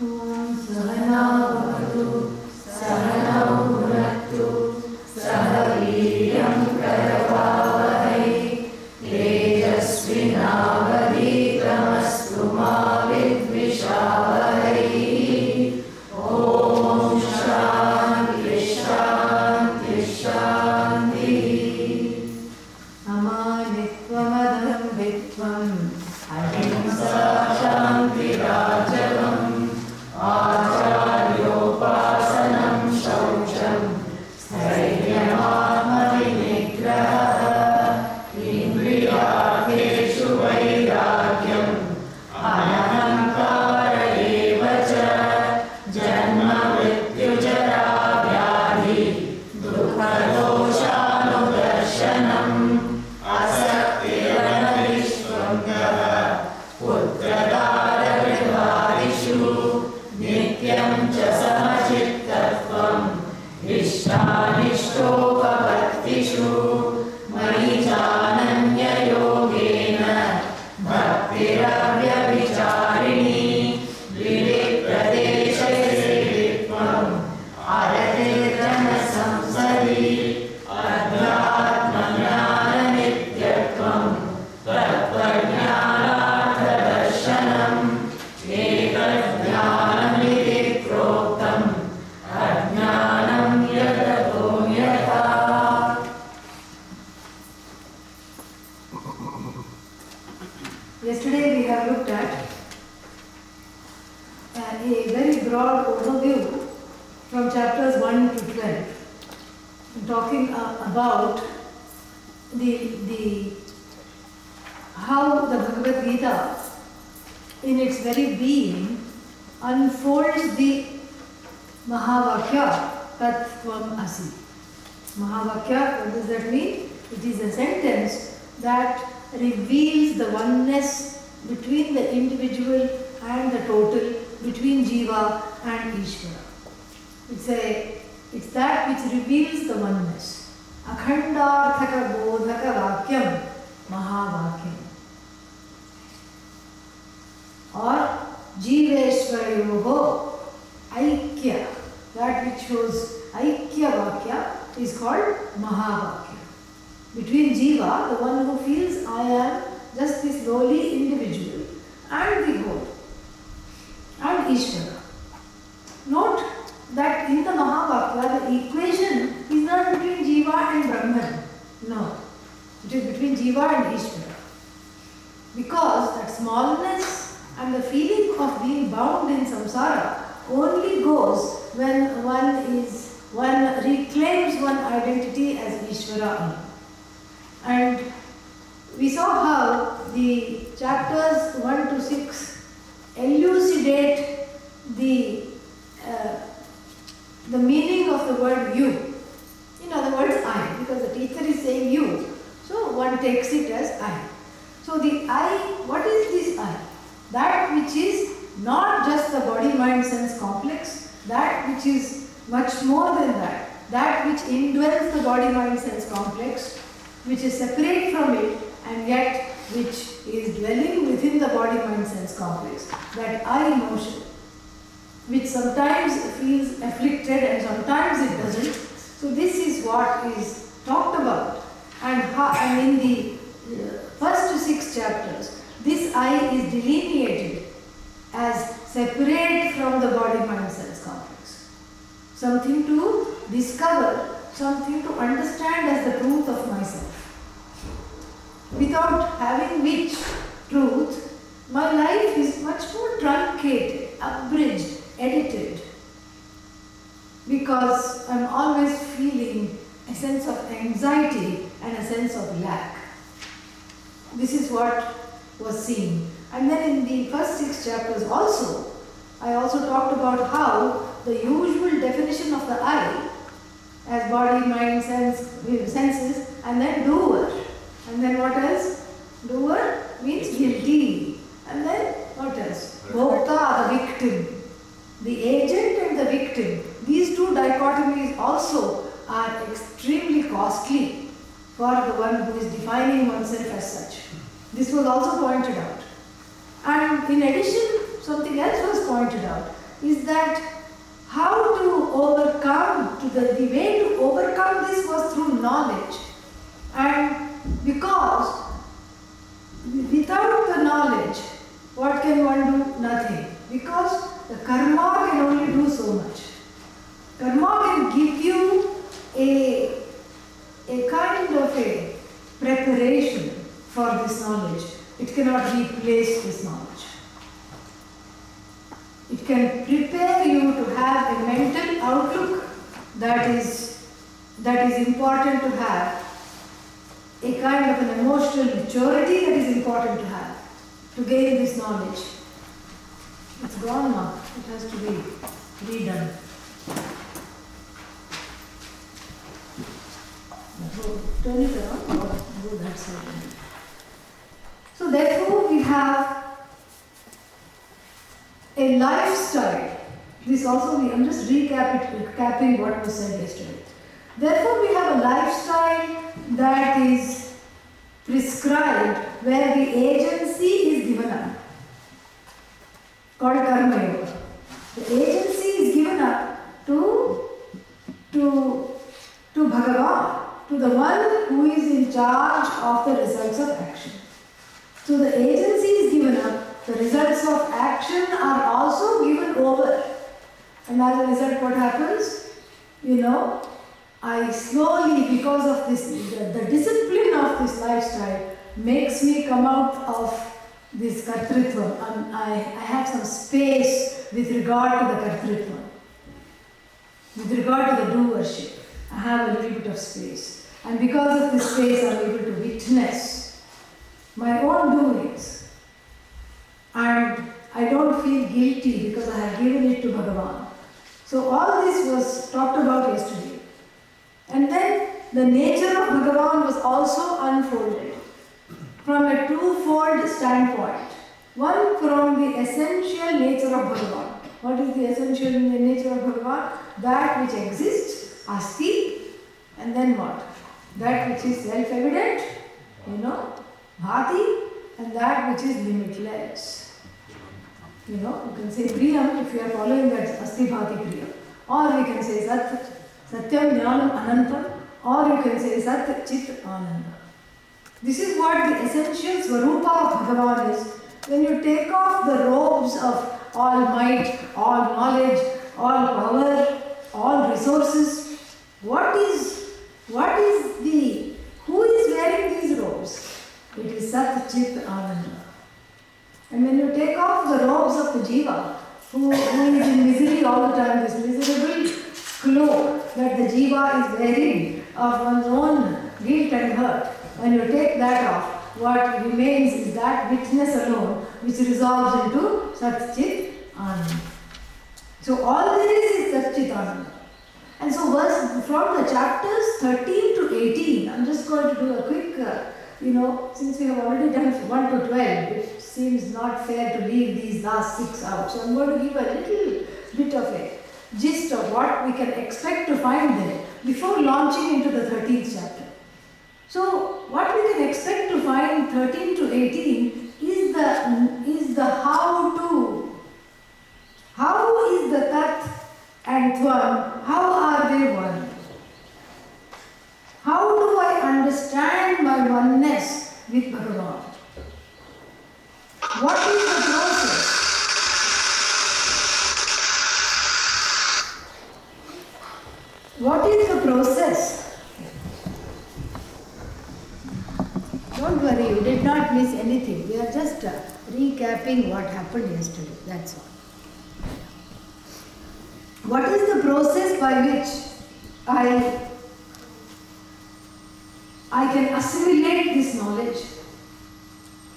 Om oneness. Akhandarthaka bodhaka vakyam mahavakyam. Or Jiveshwarayoho Aikya, that which shows Aikya Vakya is called Mahavakya. Between Jiva, the one who feels I am just this lowly individual, and the whole, and Ishvara. Note that in the Mahavakya, the equation is not between Jiva and Brahman. No. It is between Jiva and Ishvara. Because that smallness and the feeling of being bound in samsara only goes when one is one reclaims one identity as Ishvara. And we saw how the chapters 1 to 6 elucidate the uh, the meaning of the word you. In other words, because the teacher is saying you. So one takes it as I. So the I, what is this I? That which is not just the body, mind, sense complex, that which is much more than that. That which indwells the body, mind, sense complex, which is separate from it and yet which is dwelling within the body, mind, sense complex. That I emotion which sometimes feels afflicted and sometimes it doesn't. So this is what is talked about. And, how, and in the uh, first six chapters, this I is delineated as separate from the body, mind, sense complex. Something to discover, something to understand as the truth of myself. Without having which truth, my life is much more truncated, abridged, edited because I'm always feeling a sense of anxiety and a sense of lack. This is what was seen. And then in the first six chapters also, I also talked about how the usual definition of the I as body, mind, sense, senses, and then doer. And then what else? Doer means guilty. And then what else? Bhokta, the victim. The agent and the victim. These two dichotomies also are extremely costly for the one who is defining oneself as such. This was also pointed out. And in addition, something was pointed out the nature of Bhagavan was also unfolded from a twofold standpoint. One from the essential nature of Bhagavan. What is the essential nature of Bhagavan? That which exists, asti, and then what? That which is self evident, you know, bhati, and that which is limitless. You know, you can say priyam if you are following that asti bhati priyam. Or we can say sat, satyam jnanam anantam, or you can say sat chit ananda. This is what the essential swarupa of Bhagavan is. When you take off the robes of all might, all knowledge, all power, all resources, what is what is the who is wearing these robes? It is Sat Chit Ananda. And when you take off the robes of the jiva, who, who is in misery all the time, this miserable cloak that the jiva is wearing of one's own guilt and hurt, when you take that off, what remains is that witness alone, which resolves into Sat. So all there is is Sat. And so verse from the chapters 13 to 18, I'm just going to do a quick, uh, you know, since we have already done 1 to 12, it seems not fair to leave these last six out. So I'm going to give a little bit of a gist of what we can expect to find there before launching into the 13th chapter. So what we can expect to find 13 to 18 is the is the how to. How is the tat and tvam, how are they one? How do I understand my oneness with Bhagavan? What is the process? What is the process? Don't worry, you did not miss anything. We are just uh, recapping what happened yesterday. That's all. What is the process by which I, I can assimilate this knowledge?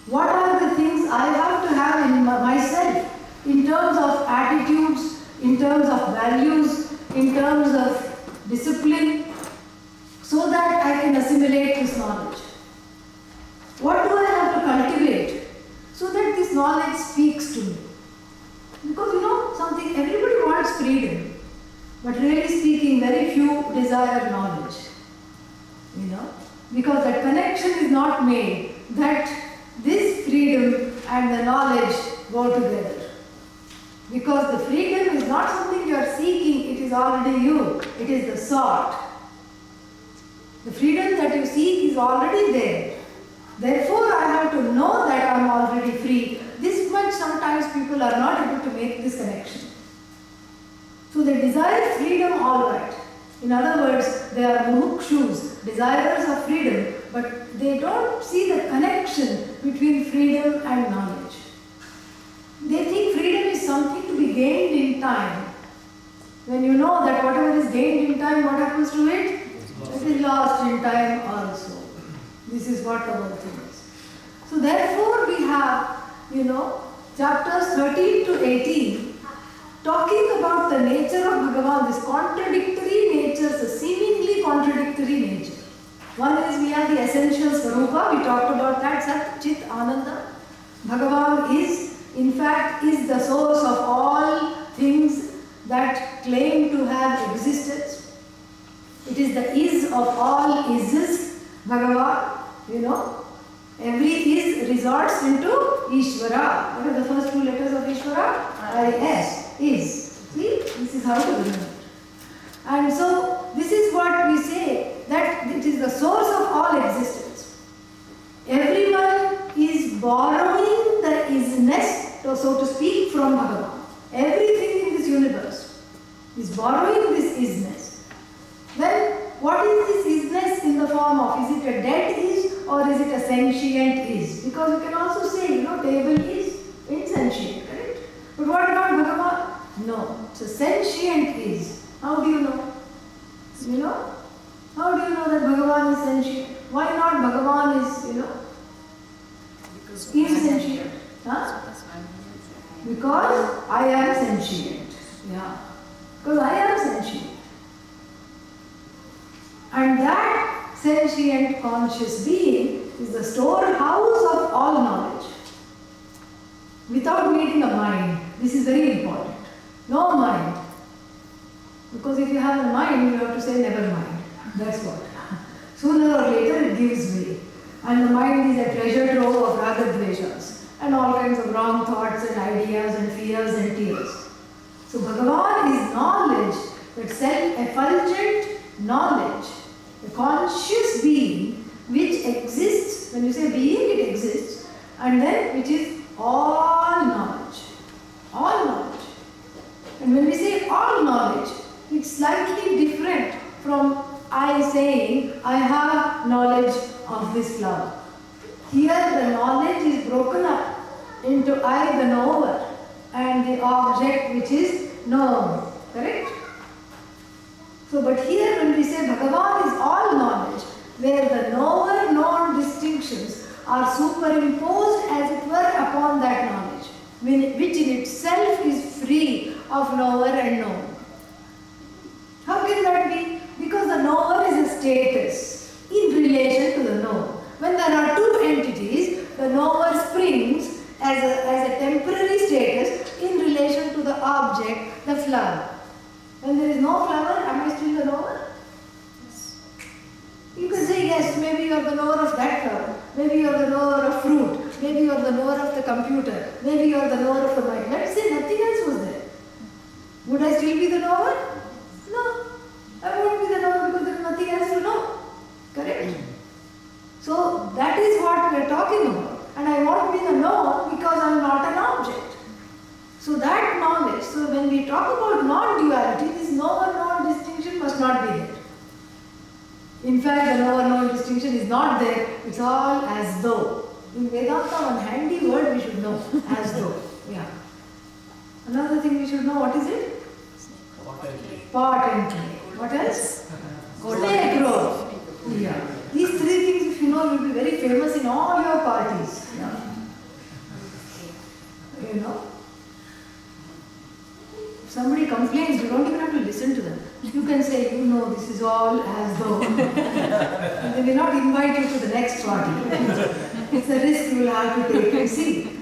What are the things I have to have in my- myself in terms of attitudes, in terms of values, in terms of discipline, so that I can assimilate this knowledge? What do I have to cultivate so that this knowledge speaks to me? Because you know something, everybody wants freedom, but really speaking, very few desire knowledge. You know, because that connection is not made that this freedom and the knowledge go together. Because the freedom is not something you are seeking, is already you. It is the sort. The freedom that you seek is already there. Therefore, I have to know that I am already free. This much sometimes people are not able to make this connection. So they desire freedom, all right. In other words, they are mumukshus, desirers of freedom, but they don't see the connection between freedom and knowledge. They think freedom is something to be gained in time. When you know that whatever is gained in time, what happens to it? It is lost in time also. This is what the whole thing is. So therefore we have, you know, chapters 13 to 18 talking about the nature of Bhagavan, this contradictory natures, the seemingly contradictory nature. One is we have the essential Swarupa, we talked about that, Sat Chit Ananda. Bhagavan is, in fact, is the source of all things that claim to have existence. It is the is of all ises, Bhagavan, you know. Every is resorts into Ishvara. What are the first two letters of Ishvara? I-S, is. See, this is how to remember. And so, this is what we say, that it is the source of all existence. Everyone is borrowing the isness, so to speak, from Bhagavan. Everything in this universe is borrowing this isness. Then, what is this isness in the form of? Is it a dead is or is it a sentient is? Because you can also say, you know, table is insentient, correct? But what about Bhagavan? No, it's a sentient is. How do you know? You know? How do you know that Bhagavan is sentient? Why not Bhagavan is, you know, Because insentient? Huh? Because I am sentient. Yeah. Because I am sentient. And that sentient conscious being is the storehouse of all knowledge. Without needing a mind. This is very important. No mind. Because if you have a mind, you have to say never mind. That's what. Sooner or later it gives way. And the mind is a treasure trove of ragadveshas and all kinds of wrong thoughts and ideas and fears and tears. So Bhagavan is knowledge, that self-effulgent knowledge, the conscious being which exists, when you say being, it exists, and then which is all knowledge. All knowledge. And when we say all knowledge, it's slightly different from I saying, I have knowledge of this flower. Here the knowledge is broken up into I, the knower, and the object which is known. Correct? So, but here when we say Bhagavan is all knowledge, where the knower known distinctions are superimposed as it were upon that knowledge, which in itself is free of knower and known. How can that be? Because the knower is a status in relation to the known. When there are two entities, the knower springs as a, as a temporary status in relation to the object, the flower. When there is no flower, am I still the knower? Yes. You can say, yes, maybe you are the knower of that flower, maybe you are the knower of fruit, maybe you are the knower of the computer, maybe you are the knower of the mind. Let's say nothing else was there. Would I still be the knower? No. I won't be the knower because there is nothing else to know. Correct? So that is what we are talking about. And I won't be the known because I am not an object. So that knowledge, so when we talk about non-duality, this knower-known distinction must not be there. In fact, the knower-known distinction is not there. It's all as though. In Vedanta, one handy word we should know, as though. Yeah. Another thing we should know, what is it? Pot and clay. What else? Clay growth. Yeah. These three things, if you know, you'll be very famous in all your parties. Yeah. You know? If somebody complains, you don't even have to listen to them. You can say, you know, this is all as though. and they may not invite you to the next party. it's a risk you will have to take and see.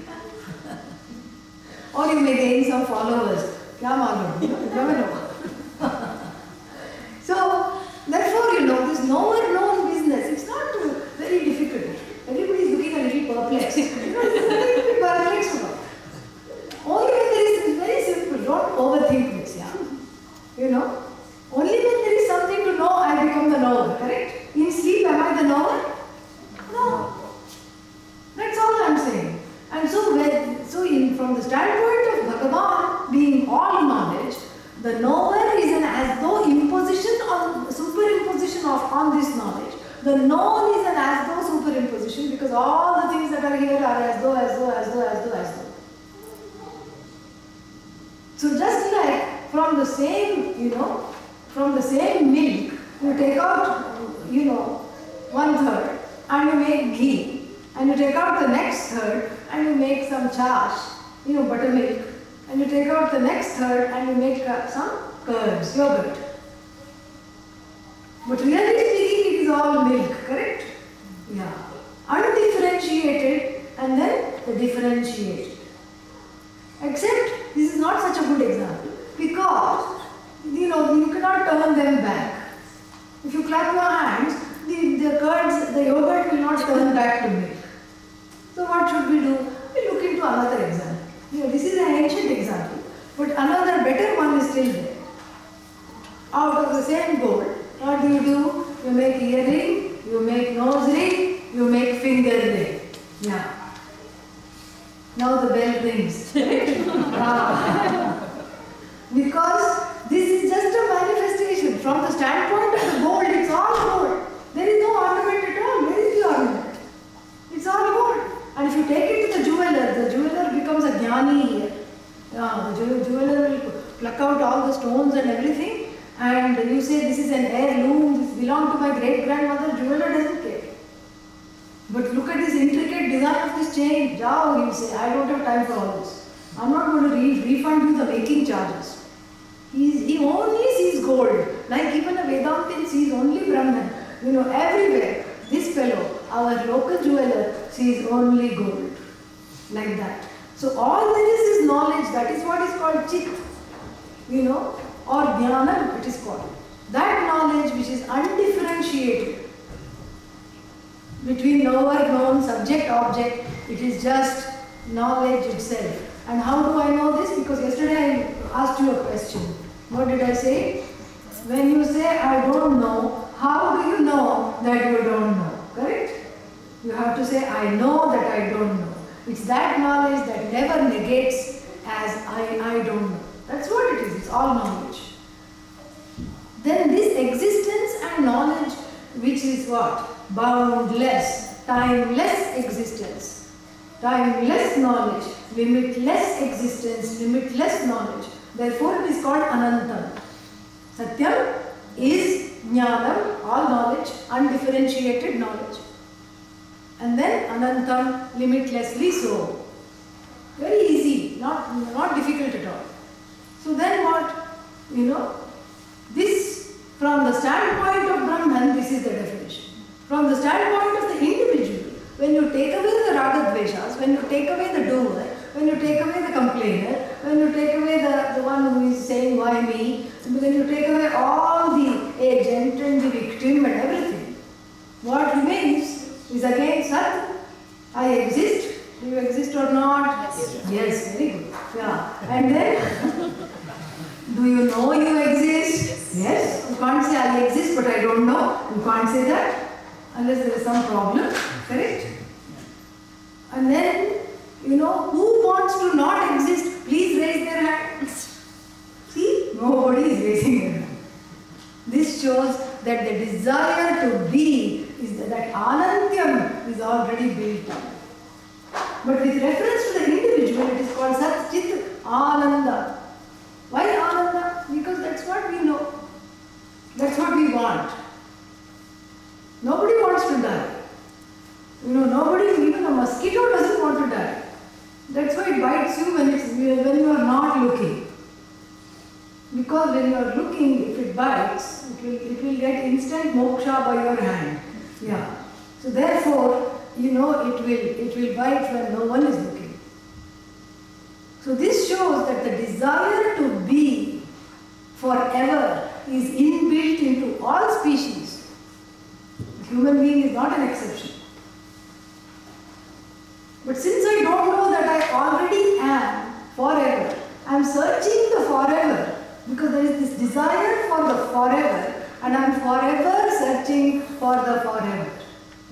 or you may gain some followers. Kya malum? You know, you so, therefore, you know, this knower known You know? Only when there is something to know, I become the knower, correct? In sleep, am I the knower? No. That's all I'm saying. And so, when, so in, from the standpoint of Bhagavan being all knowledge, the knower is an as though imposition on superimposition of on this knowledge. The known is an as though superimposition because all the things that are here are as though, as though, as though, as though, as though. So just like from the same, you know, from the same milk, you take out, you know, one third and you make ghee, and you take out the next third and you make some chash, you know, buttermilk, and you take out the next third and you make uh, some curds, yogurt. But really speaking, it is all milk, correct? Yeah. Undifferentiated and then the differentiated. Except this is not such a good example because you know you cannot turn them back. If you clap your hands, the, the curds, the yogurt will not turn back to milk. So what should we do? We look into another example. You know, this is an ancient example, but another better one is still there. Out of the same gold, what do you do? You make earring, you make nose ring, you make finger ring. Yeah. Now the bell rings. Ah. because this is just a manifestation. From the standpoint of the gold, it's all gold. There is no ornament at all. Where is the ornament? It's all gold. And if you take it to the jeweler, the jeweler becomes a jnani here. Yeah, the jew- jeweler will pluck out all the stones and everything, and you say this is an heirloom, this belonged to my great grandmother. Jeweler doesn't care. But look at this intricate design of Jao, he'll say, I don't have time for all this. I'm not going to re- refund you the making charges. He's, he only sees gold. Like even a Vedantin sees only Brahman. You know, everywhere. This fellow, our local jeweler, sees only gold. Like that. So all there is is knowledge. That is what is called chit. You know, or jnanam it is called. That knowledge which is undifferentiated between knower, known, subject, object, it is just knowledge itself. And how do I know this? Because yesterday I asked you a question. What did I say? When you say I don't know, how do you know that you don't know? Correct? You have to say I know that I don't know. It's that knowledge that never negates as I, I don't know. That's what it is. It's all knowledge. Then this existence and knowledge, which is what? Boundless, timeless existence, timeless knowledge, limitless existence, limitless knowledge. Therefore, it is called Anantam. Satyam is jnanam, all knowledge, undifferentiated knowledge. And then Anantam, limitlessly so. Very easy, not, not difficult at all. So then what? You know, this, from the standpoint of Brahman, this is the definition. From the standpoint of the individual, when you take away the ragadveshas, when you take away the doer, when you take away the complainer, when you take away the, the one who is saying, why me, when you take away all the agent and the victim and everything, what remains is again Sat. I exist. Do you exist or not? Yes. Yes, very good. Yeah. And then, do you know you exist? Yes. You can't say I exist but I don't know. You can't say that unless there is some problem. Correct? And then, you know, who wants to not exist? Please raise their hands. See, nobody is raising their hand. This shows that the desire to be is that, that anantyam is already built up. But with reference to the individual, it is called Sat Chit Ananda. Why Ananda? Because that's what we know. That's what we want. Nobody wants to die. You know, nobody, even a mosquito doesn't want to die. That's why it bites you when, it's, when you are not looking. Because when you are looking, if it bites, it will, it will get instant moksha by your hand. Yeah. So therefore, you know, it will, it will bite when no one is looking. So this shows that the desire to be forever is inbuilt into all species. Human being is not an exception. But since I don't know that I already am forever, I am searching the forever because there is this desire for the forever and I am forever searching for the forever.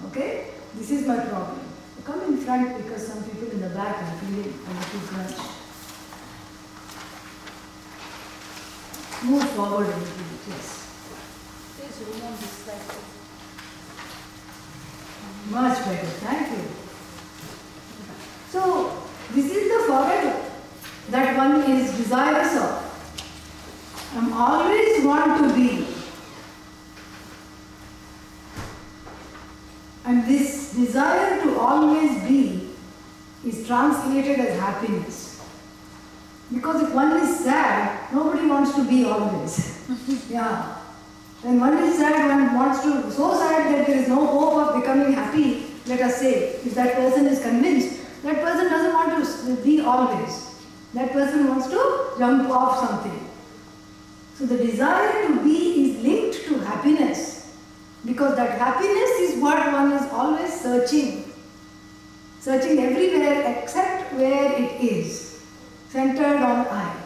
Okay? This is my problem. Come in front because some people in the back are feeling a little crushed. move forward a little bit, yes. Please remove this slide. Much better, thank you. So, this is the forever that one is desirous of. I'm always want to be. And this desire to always be is translated as happiness. Because if one is sad, nobody wants to be always. yeah. When one is sad, one wants to, so sad that there is no hope of becoming happy, let us say, if that person is convinced, that person doesn't want to be always. That person wants to jump off something. So the desire to be is linked to happiness because that happiness is what one is always searching. Searching everywhere except where it is, centered on I.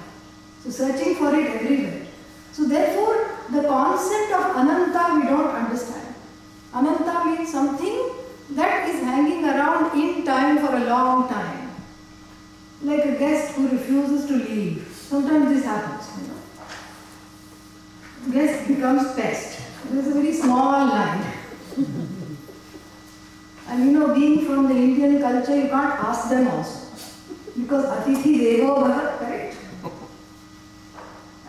So searching for it everywhere. So therefore, the concept of ananta we don't understand. Ananta means something that is hanging around in time for a long time. Like a guest who refuses to leave. Sometimes this happens, you know. Guest becomes pest. There's a very small line. and you know, being from the Indian culture, you can't ask them also. Because Atithi Devo Bhava, correct?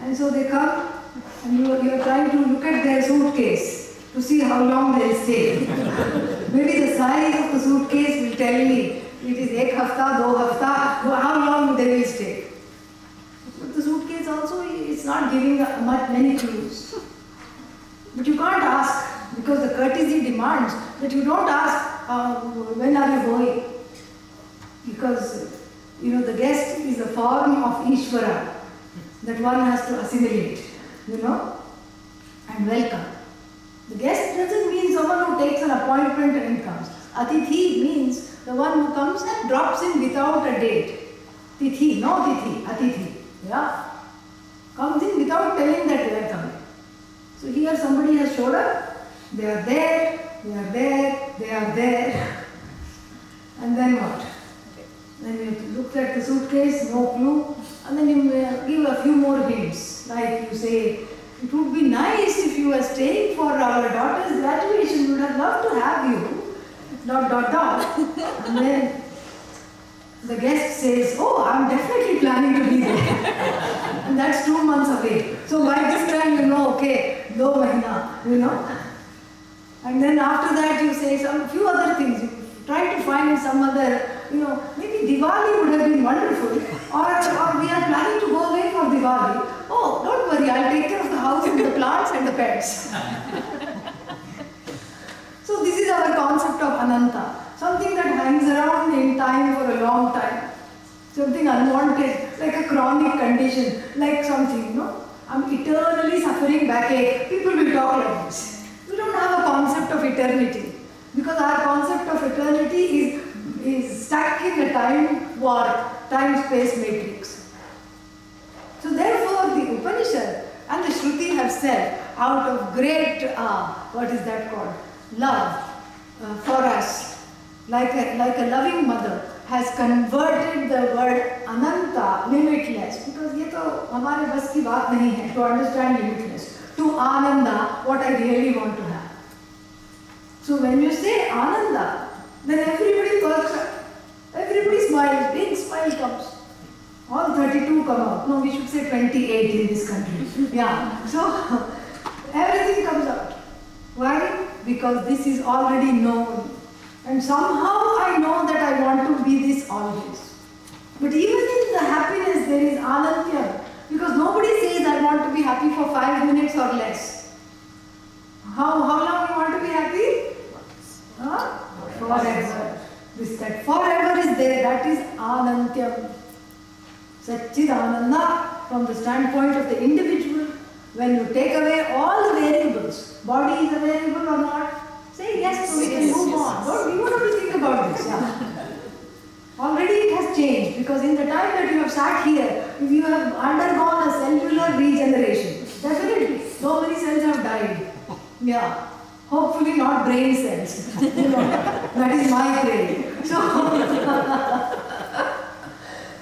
And so they come and you are, you are trying to look at their suitcase to see how long they'll stay. Maybe the size of the suitcase will tell me it is ek hafta, do hafta, how long they will stay. But the suitcase also is not giving much many clues. But you can't ask because the courtesy demands that you don't ask uh, when are you going. Because you know the guest is a form of Ishvara that one has to assimilate, you know, and welcome. The guest doesn't mean someone who takes an appointment and comes. Atithi means the one who comes and drops in without a date. Tithi, no tithi, atithi. Yeah? Comes in without telling that they are coming. So here somebody has showed up, they are there, they are there, they are there. And then what? Then you look at the suitcase, no clue, and then you give a few more hints. Like you say, it would be nice if you were staying for our daughter's graduation, we would have loved to have you. Dot, dot, dot. And then the guest says, Oh, I'm definitely planning to be there. and that's two months away. So by this time, you know, okay, do mahina, you know. And then after that, you say some few other things. You try to find some other, you know, maybe Diwali would have been wonderful, or, or we are planning to go away for Diwali. Oh, don't worry, I'll take care of the house and the plants and the pets. so this is our concept of Ananta, something that hangs around in time for a long time, something unwanted, like a chronic condition, like something, you know. I'm eternally suffering backache. People will talk like this. We don't have a concept of eternity because our concept of eternity is, is stuck in the time warp, time space matrix. So, therefore, the Upanishad and the Shruti have said, out of great, uh, what is that called? Love uh, for us, like a, like a loving mother has converted the word ananta, limitless, because ये तो हमारे बस की बात नहीं है to understand limitless, to ananda, what I really want to have. So when you say ananda, then everybody perks up. Everybody smiles, big smile comes. All 32 come out. No, we should say 28 in this country. Yeah. So everything comes out. Why? Because this is already known. And somehow I know that I want to be this always. But even in the happiness, there is anantya. Because nobody says I want to be happy for five minutes or less. How, how long you want to be happy? Huh? Forever. This that forever is there, that is anantyam. Satchidananda from the standpoint of the individual, when you take away all the variables, body is a variable or not, say yes, so we can Yes, move yes, on. yes. Don't, you don't have to think about this. Yeah. Already it has changed because in the time that you have sat here, if you have undergone a cellular regeneration, definitely so many cells have died. Yeah. Hopefully not brain cells. That is my prayer. So,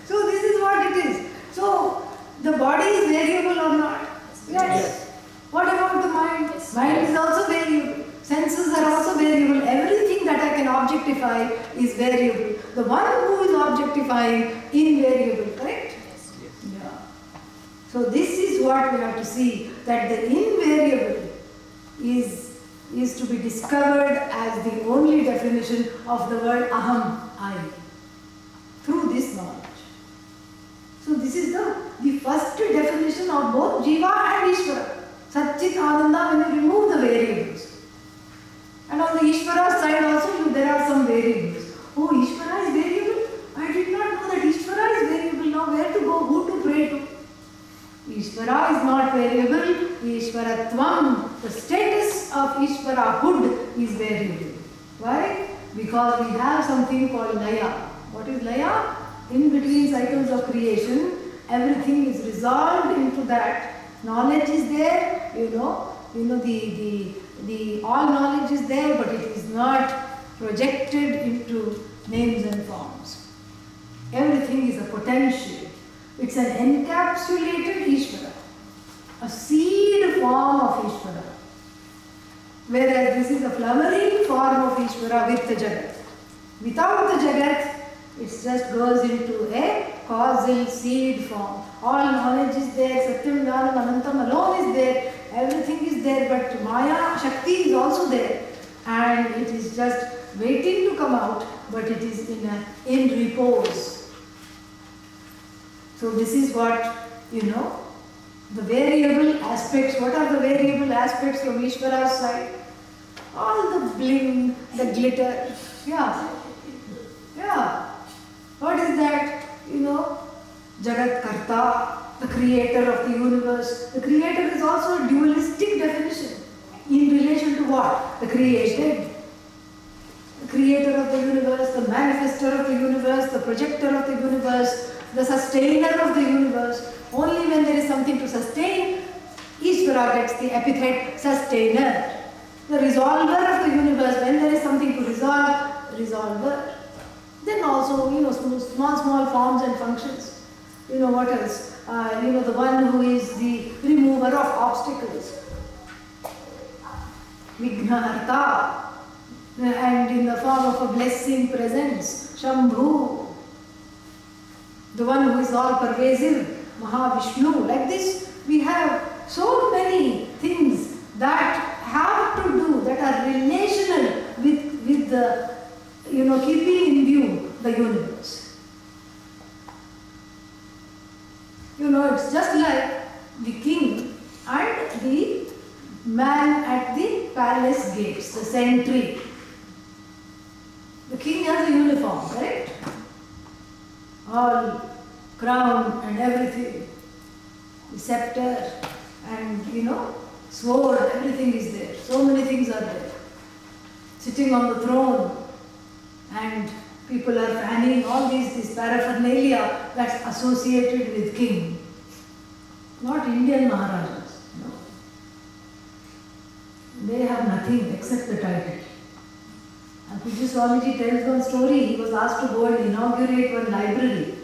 so this is what it is. So the body is variable or not? Yes. What about the mind? Yes. Mind is also variable. Senses are also variable. Everything that I can objectify is variable. The one who is objectifying, invariable, correct? Yes. Yeah. So this is what we have to see that the invariable is is to be discovered as the only definition of the word aham, I, through this knowledge. So this is the, the first definition of both Jiva and Ishvara. Satchit Ananda when you remove the variables. And on the Ishvara side also there are some variables. Oh, Ishvara is variable? I did not know that Ishvara is variable. Now where to go? Who to pray to? Ishvara is not variable. Ishvaratvam, the status of Ishvarahood is variable. Why? Because we have something called Laya. What is Laya? In between cycles of creation, everything is resolved into that. Knowledge is there, you know, you know, the, the, the all knowledge is there, but it is not projected into names and forms. Everything is a potential. It's an encapsulated Ishvara, a seed form of Ishvara. Whereas this is a flowering form of Ishvara with the Jagat. Without the Jagat, it just goes into a causal seed form. All knowledge is there, Satyam Jnanam Anantam alone is there, everything is there, but Maya Shakti is also there. And it is just waiting to come out, but it is in, a, in repose. So this is what, you know, the variable aspects, what are the variable aspects from Ishvara's side? All the bling, the glitter, yeah. Yeah. What is that? You know, Jagat Karta, the creator of the universe. The creator is also a dualistic definition. In relation to what? The created. The creator of the universe, the manifester of the universe, the projector of the universe, the sustainer of the universe. Only when there is something to sustain, Ishvara gets the epithet sustainer. The resolver of the universe, when there is something to resolve, resolver. Then also, you know, small, small, forms and functions. You know what else? Uh, you know, the one who is the remover of obstacles. Vighnaharta. And in the form of a blessing presence, Shambhu. The one who is all pervasive, Mahavishnu. Like this, we have so many things that have to do, that are relational with, with the, you know, keeping in view the universe. You know, it's just like the king and the man at the palace gates, the sentry. The king has a uniform, correct? All crown and everything, the scepter and you know, sword, everything is there. So many things are there. Sitting on the throne and people are fanning all these, this paraphernalia that's associated with king. Not Indian Maharajas. No. They have nothing except the title. And Pujya Swamiji tells one story. He was asked to go and inaugurate one library.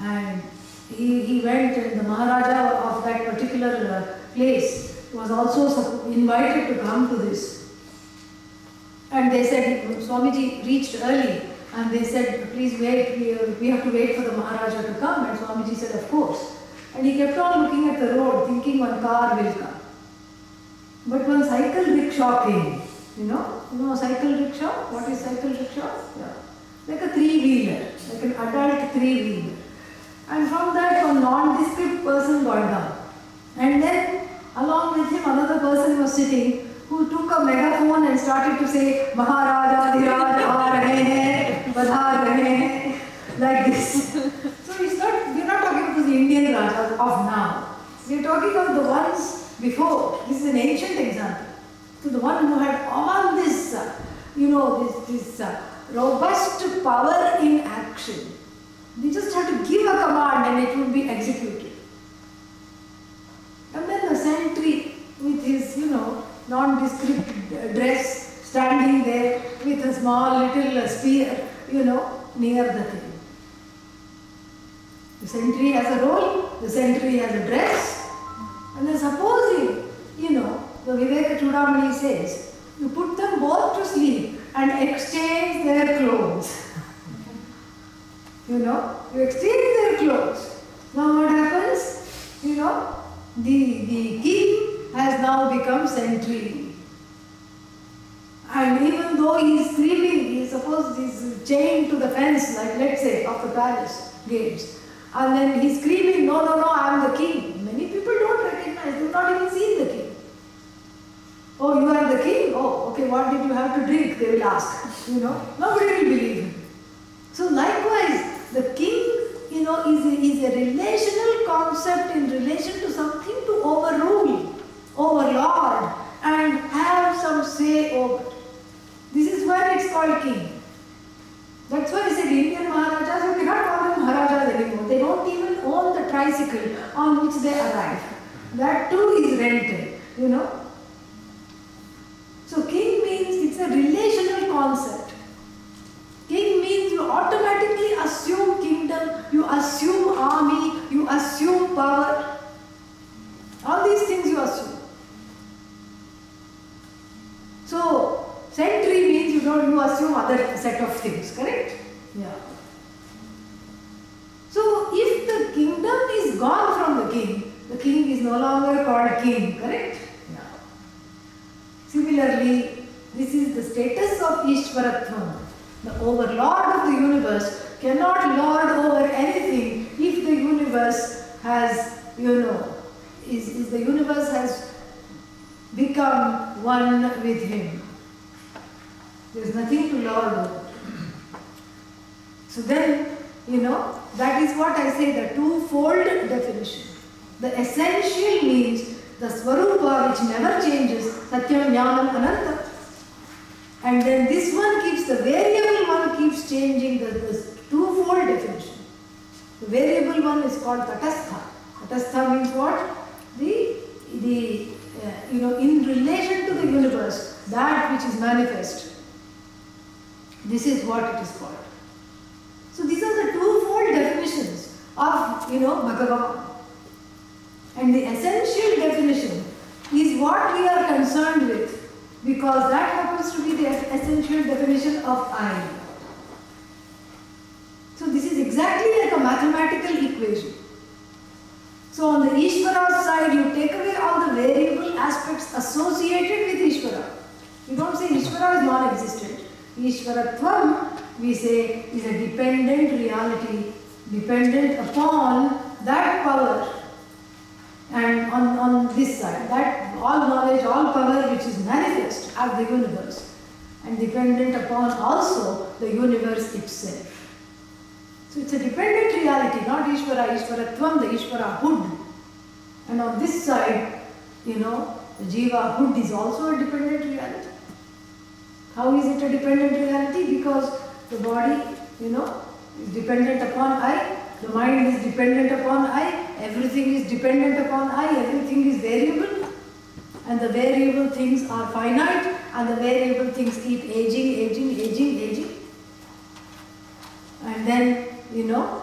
And he, he went, and the Maharaja of that particular uh, place was also invited to come to this. And they said, Swamiji reached early and they said, please wait, we, we have to wait for the Maharaja to come. And Swamiji said, of course. And he kept on looking at the road, thinking one car will come. But one cycle rickshaw came, you know, you know cycle rickshaw? What is cycle rickshaw? Yeah. Like a three-wheeler, like an adult three-wheeler. And from that one nondescript person got down. And then along with him another person was sitting who took a megaphone and started to say Maharaja Dhiraj aa rahe hain, badhar rahe like this. so it's not, we're not talking about the Indian Rajas of now. We're talking of the ones before. This is an ancient example. So the one who had all this, you know, this, this uh, robust power in action. They just had to give a command and it will be executed. And then the sentry with his, you know, nondescript dress standing there with a small little spear, you know, near the thing. The sentry has a role, the sentry has a dress, And then supposing, you know, the Viveka Chudamani says, you put them both to sleep and exchange their clothes. you know, you exchange their clothes. Now what happens? You know, the, the king has now become sentry. And even though he is screaming, he suppose he's chained to the fence, like let's say, of the palace gates. And then he's screaming, No, no, no, I am the king. Many people don't recognize, they've not even seen the king. Oh, you are the king? Oh, okay, what did you have to drink? They will ask. You know, nobody will believe him. So, likewise, the king, you know, is a, is a relational concept in relation to something to overrule, overlord, and have some say over. This is why it's called king. That's why I said Indian Maharajas, you cannot call them Maharajas anymore. They don't even own the tricycle on which they arrive. That too is rented, you know. So king means it's a relational concept. King means you automatically assume kingdom, you assume army, you assume power. All these things you assume. So sentry means you don't you assume other set of things, correct? Yeah. So if the kingdom is gone from the king, the king is no longer called king, correct? Yeah. Similarly, this is the status of Ishvaratvam. The overlord of the universe cannot lord over anything if the universe has, you know, is, is the universe has become one with him. There's nothing to lord over. So then, you know, that is what I say the two-fold definition. The essential means the Swarupa which never changes, Satyam Jnanam Ananta. And then this one keeps, the variable one keeps changing the, the twofold definition. The variable one is called Tatastha. Tatastha means what? The, the uh, you know, in relation to the universe, that which is manifest. This is what it is called. So these are the twofold definitions of, you know, Bhagavan. And the essential definition is what we are concerned with because that happens to be the essential definition of I. So this is exactly like a mathematical equation. So on the Ishvara side, you take away all the variable aspects associated with Ishvara. You don't say Ishvara is non-existent. Ishvaratvam, we say, is a dependent reality, dependent upon that power and on, on this side, that all knowledge, all power which is manifest as the universe and dependent upon also the universe itself. So it's a dependent reality, not Ishvara, Ishvaratvam, the Ishvara hood. And on this side, you know, the Jiva hood is also a dependent reality. How is it a dependent reality? Because the body, you know, is dependent upon I, the mind is dependent upon I, everything is dependent upon I, everything is variable, and the variable things are finite, and the variable things keep aging, aging, aging, aging. And then, you know,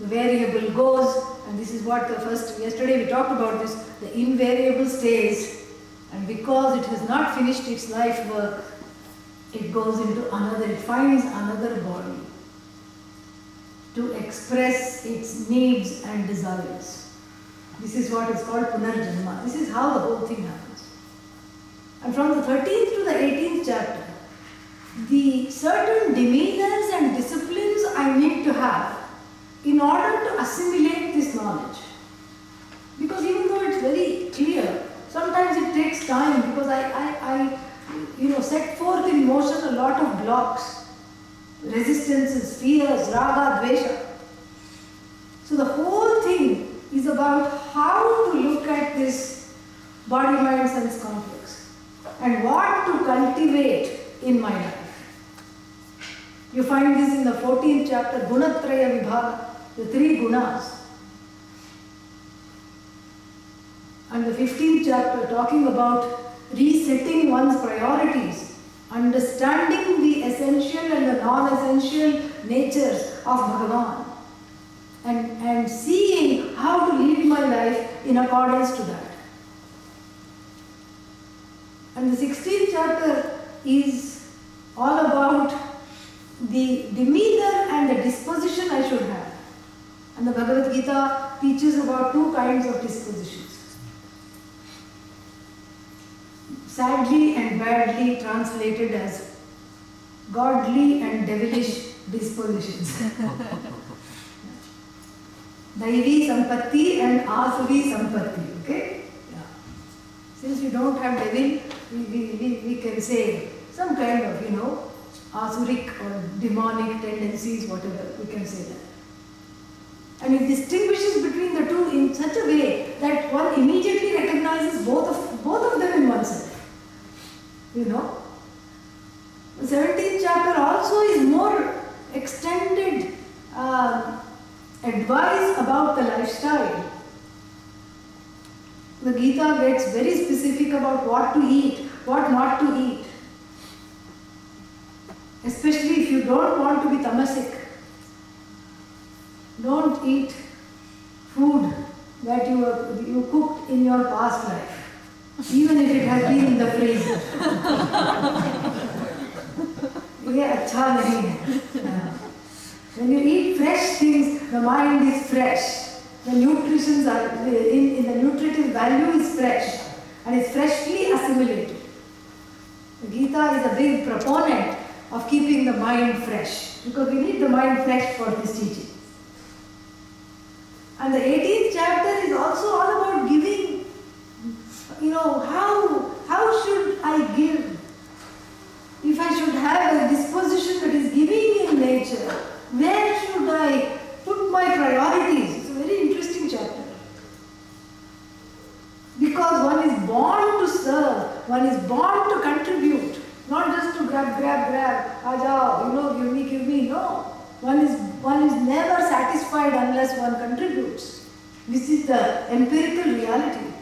the variable goes, and this is what the first, yesterday we talked about this, the invariable stays, and because it has not finished its life work, it goes into another, it finds another body to express its needs and desires. This is what is called Punarjanma. This is how the whole thing happens. And from the 13th to the 18th chapter, the certain demeanors and disciplines I need to have in order to assimilate this knowledge. Because even though it's very clear, sometimes it takes time because I, I, I you know, set forth in motion a lot of blocks resistances, fears, raga, dvesha. So the whole thing is about how to look at this body mind sense complex and what to cultivate in my life. You find this in the 14th chapter, Gunatraya Vibhaga, the three gunas. And the 15th chapter talking about resetting one's priorities understanding the essential and the non-essential natures of Bhagavan and, and seeing how to lead my life in accordance to that. And the 16th chapter is all about the demeanor and the disposition I should have. And the Bhagavad Gita teaches about two kinds of dispositions. Sadly and badly translated as godly and devilish dispositions. Daivi Sampatti and Asuri Sampatti. Okay? Yeah. Since we don't have devil, we, we, we, we can say some kind of, you know, asuric or demonic tendencies, whatever, we can say that. And it distinguishes between the two in such a way that one immediately recognizes both of, both of them in oneself. You know? The 17th chapter also is more extended uh, advice about the lifestyle. The Gita gets very specific about what to eat, what not to eat. Especially if you don't want to be tamasic. Don't eat food that you, have, you cooked in your past life, even if it has been in the freezer. ये अच्छा नहीं है when you eat fresh things the mind is fresh the nutritions are in, in the nutritive value is fresh and is freshly assimilated the gita is a big proponent of keeping the mind fresh because we need the mind fresh for this teaching and the 18th chapter is also all about giving you know how how should i give if I should have a disposition that is giving in nature, where should I put my priorities? It's a very interesting chapter. Because one is born to serve, one is born to contribute, not just to grab, grab, grab, ajao, you know, give me, give me. No. One is, one is never satisfied unless one contributes. This is the empirical reality.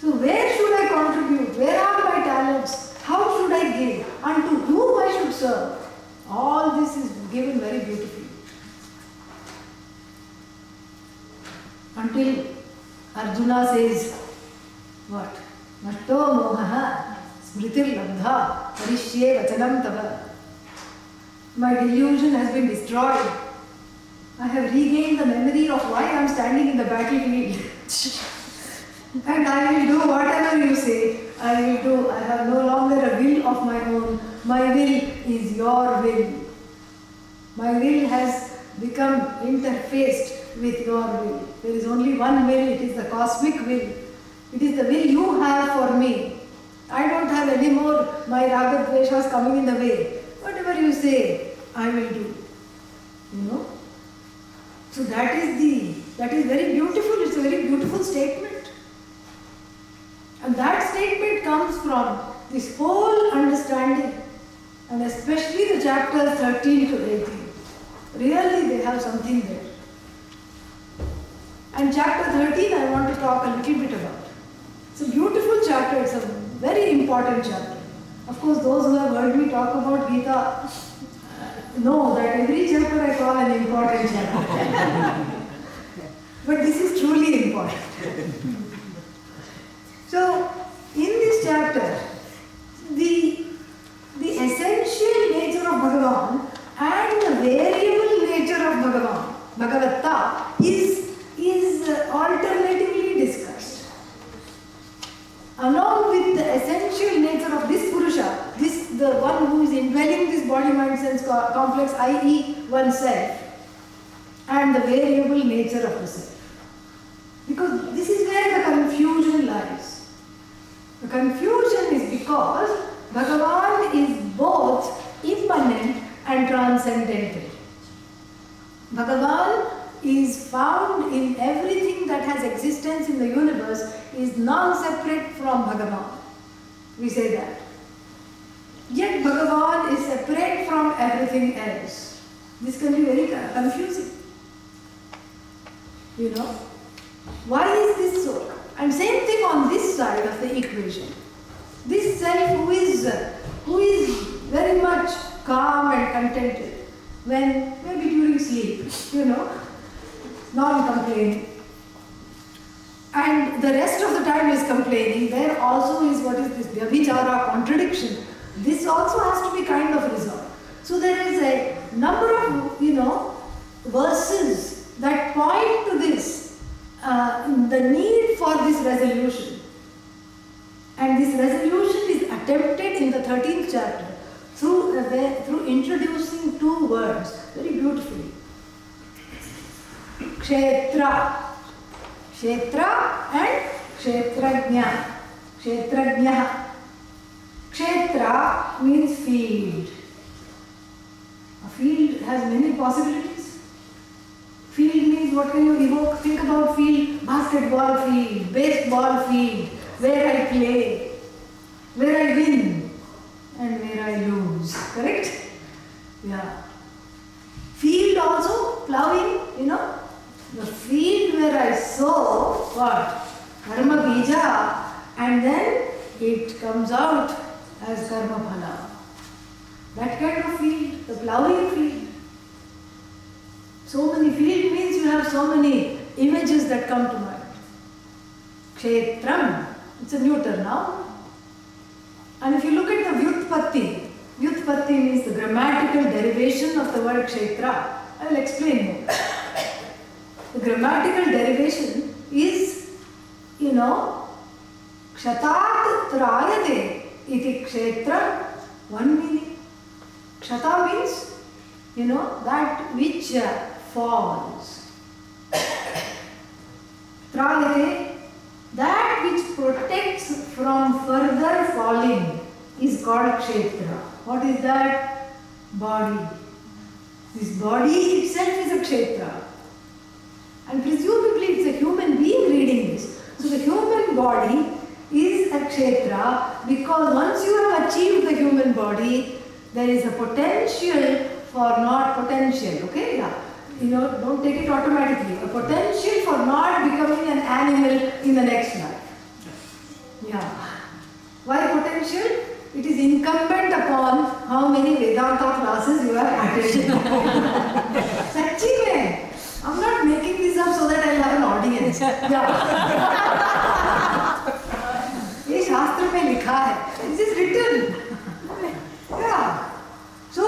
So, where should I contribute? Where are my talents? How should I give? And to whom I should serve? All this is given very beautifully. Until Arjuna says, What? Nashto mohaha My delusion has been destroyed. I have regained the memory of why I am standing in the battlefield. and I will do whatever you say. I will do. I have no longer a will of my own. My will is your will. My will has become interfaced with your will. There is only one will, it is the cosmic will. It is the will you have for me. I don't have any more my raga dveshas coming in the way. Whatever you say, I will do. You know? So that is the that is very beautiful, it's a very beautiful statement. And that statement comes from this whole understanding, and especially the chapters 13 to 18. Really, they have something there. And chapter 13, I want to talk a little bit about. It's a beautiful chapter, it's a very important chapter. Of course, those who have heard me talk about Gita know that every chapter I call an important chapter. but this is truly important. So, in this chapter, the, the essential nature of Bhagavan and the variable nature of Bhagavan, Bhagavatta, is, is alternatively. Along with the essential nature of this Purusha, this the one who is indwelling this body, mind, sense complex, i.e., oneself, and the variable nature of the self. Because this is where the confusion lies. The confusion is because Bhagavan is both immanent and transcendental. Bhagavan is found in everything that has existence in the universe is non-separate from Bhagavan. We say that. Yet Bhagavan is separate from everything else. This can be very confusing. You know? Why is this so? And same thing on this side of the equation. This self who is who is very much calm and contented when maybe during sleep, you know, non-complaining. And the rest of the time is complaining, there also is what is this Vyabhichara contradiction. This also has to be kind of resolved. So there is a number of, you know, verses that point to this, uh, the need for this resolution. And this resolution is attempted in the 13th chapter through, uh, through introducing two words very beautifully. Kshetra and Kshetrajna. Kshetrajna. Kshetra means field. A field has many possibilities. Field means what can you evoke? Think about field, basketball field, baseball field, where I play, where I win, and where I lose. Correct? Yeah. Field also, plowing, you know, the field where I sow what? Karma bija, and then it comes out as karma phala. That kind of field, the plowing field. So many field means you have so many images that come to mind. Kshetram, it's a new neuter now. And if you look at the Vyutpatti, Vyutpatti means the grammatical derivation of the word Kshetra. I will explain more. The grammatical derivation is, you know, Kshatat Trayate iti Kshetra, one meaning. Kshata means, you know, that which uh, falls. Trayate, that which protects from further falling is called Kshetra. What is that? Body. This body itself is a Kshetra. And presumably it's a human being reading this. So the human body is a kshetra because once you have achieved the human body, there is a potential for not potential. Okay? Yeah. You know, don't take it automatically. A potential for not becoming an animal in the next life. Yeah. Why potential? It is incumbent upon how many Vedanta classes you have attended. Sachi mein. I'm not making this up so that I'll have an audience. Yeah. ये शास्त्र में लिखा है. This is written. Yeah. So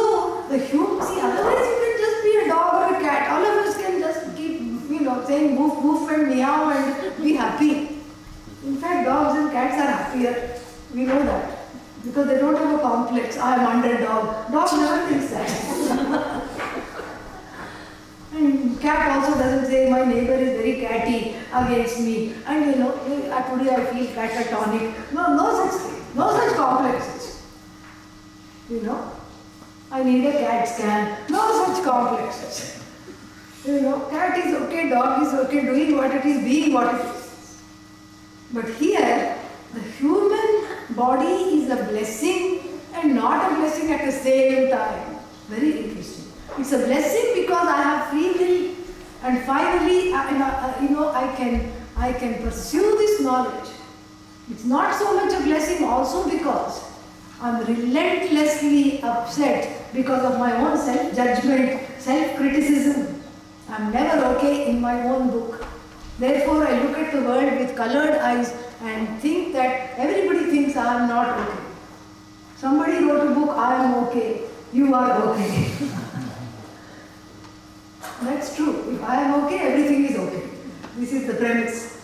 the human, see, otherwise you can just be a dog or a cat. All of us can just keep, you know, saying woof woof and meow and be happy. In fact, dogs and cats are happier. We know that. Because they don't have a complex. I am underdog. Dog never thinks that. Cat also doesn't say my neighbor is very catty against me. And you know, today I feel catatonic. No, no such thing. No such complexes. You know, I need a CAT scan. No such complexes. You know, cat is okay, dog is okay, doing what it is, being what it is. But here, the human body is a blessing and not a blessing at the same time. Very interesting. It's a blessing because I have free will, and finally, I, I- uh, uh, you know, I can I can pursue this knowledge. It's not so much a blessing also because I'm relentlessly upset because of my own self-judgment, self-criticism. I'm never okay in my own book. Therefore, I look at the world with colored eyes and think that everybody thinks I am not okay. Somebody wrote a book, I am okay, you are okay. That's true. If I am okay, everything is okay. This is the premise.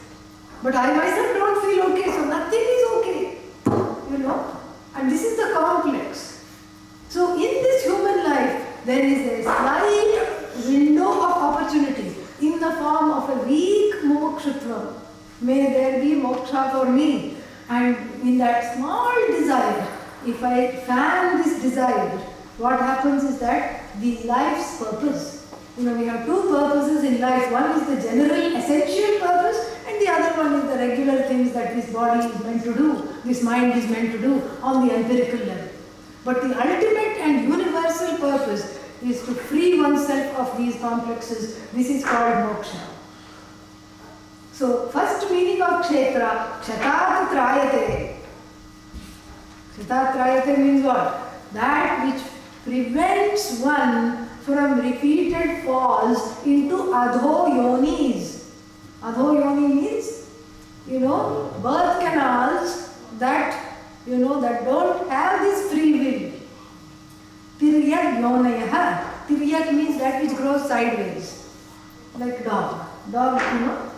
But I myself don't feel okay, so nothing is okay. You know? And this is the complex. So in this human life, there is a slight window of opportunity in the form of a weak mokshutva. May there be moksha for me. And in that small desire, if I fan this desire, what happens is that the life's purpose. You know, we have two purposes in life. One is the general essential purpose, and the other one is the regular things that this body is meant to do, this mind is meant to do on the empirical level. But the ultimate and universal purpose is to free oneself of these complexes. This is called moksha. So, first meaning of kshetra, kshatat trayate. Means what? That which prevents one from repeated falls into adho yonis. Adho yoni means, you know, birth canals that, you know, that don't have this free will. Tiryat yonayaha. Tiryat means that which grows sideways, like dog. Dog, you know,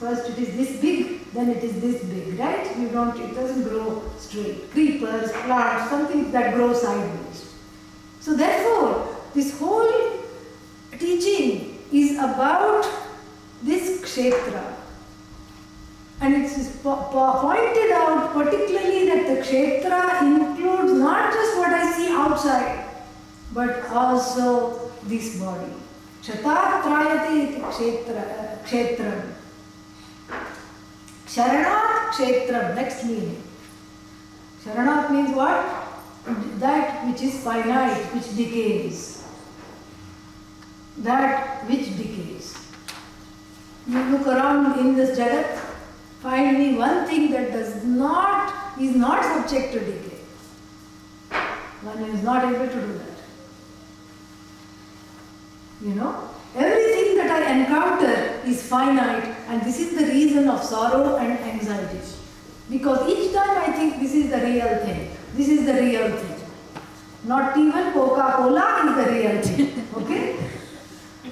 first it is this big, then it is this big, right? You don't, it doesn't grow straight. Creepers, plants, something that grows sideways. So therefore, this whole teaching is about this kshetra. And it is po- po- pointed out particularly that the kshetra includes not just what I see outside, but also this body. Kshatratrayate iti kshetra, kshetram. Sharanat kshetram, next meaning. Sharanat means what? That which is finite, which decays. That which decays. You look around in this jagat, find me one thing that does not, is not subject to decay. One is not able to do that. You know, everything that I encounter is finite, and this is the reason of sorrow and anxiety. Because each time I think this is the real thing, this is the real thing. Not even Coca Cola is the real thing, okay?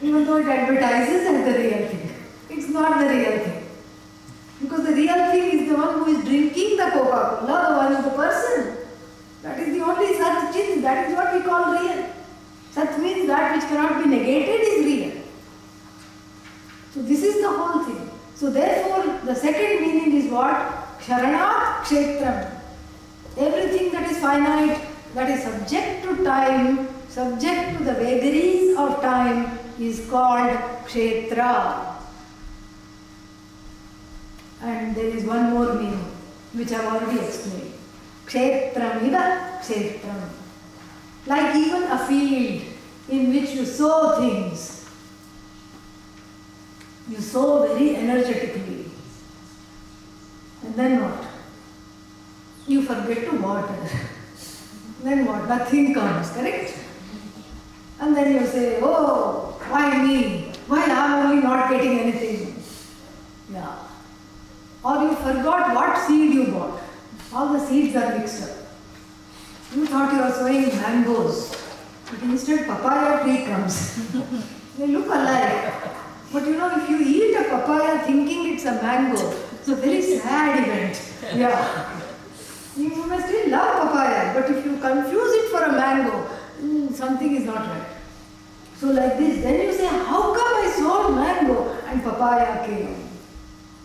Even though it advertises as the real thing, it's not the real thing. Because the real thing is the one who is drinking the Coca Cola, the one is the person. That is the only Sat Chit, that is what we call real. Sat means that which cannot be negated is real. So this is the whole thing. So therefore, the second meaning is what? Ksharanat kshetram. Everything that is finite, that is subject to time, subject to the vagaries of time, is called kshetra. And there is one more meaning, which I have already explained. Kshetramiva kshetram. Like even a field in which you sow things. You sow very energetically. And then what? You forget to water. then what? Nothing comes, correct? And then you say, oh, why me? Why I'm only not getting anything? Yeah. Or you forgot what seed you bought. All the seeds are mixed up. You thought you were sowing mangoes, but instead papaya tree comes. they look alike. But you know, if you eat a papaya thinking it's a mango, it's a very sad event. Yeah. You may still love papaya, but if you confuse it for a mango, mm, something is not right. So like this, then you say, how come I saw mango and papaya came?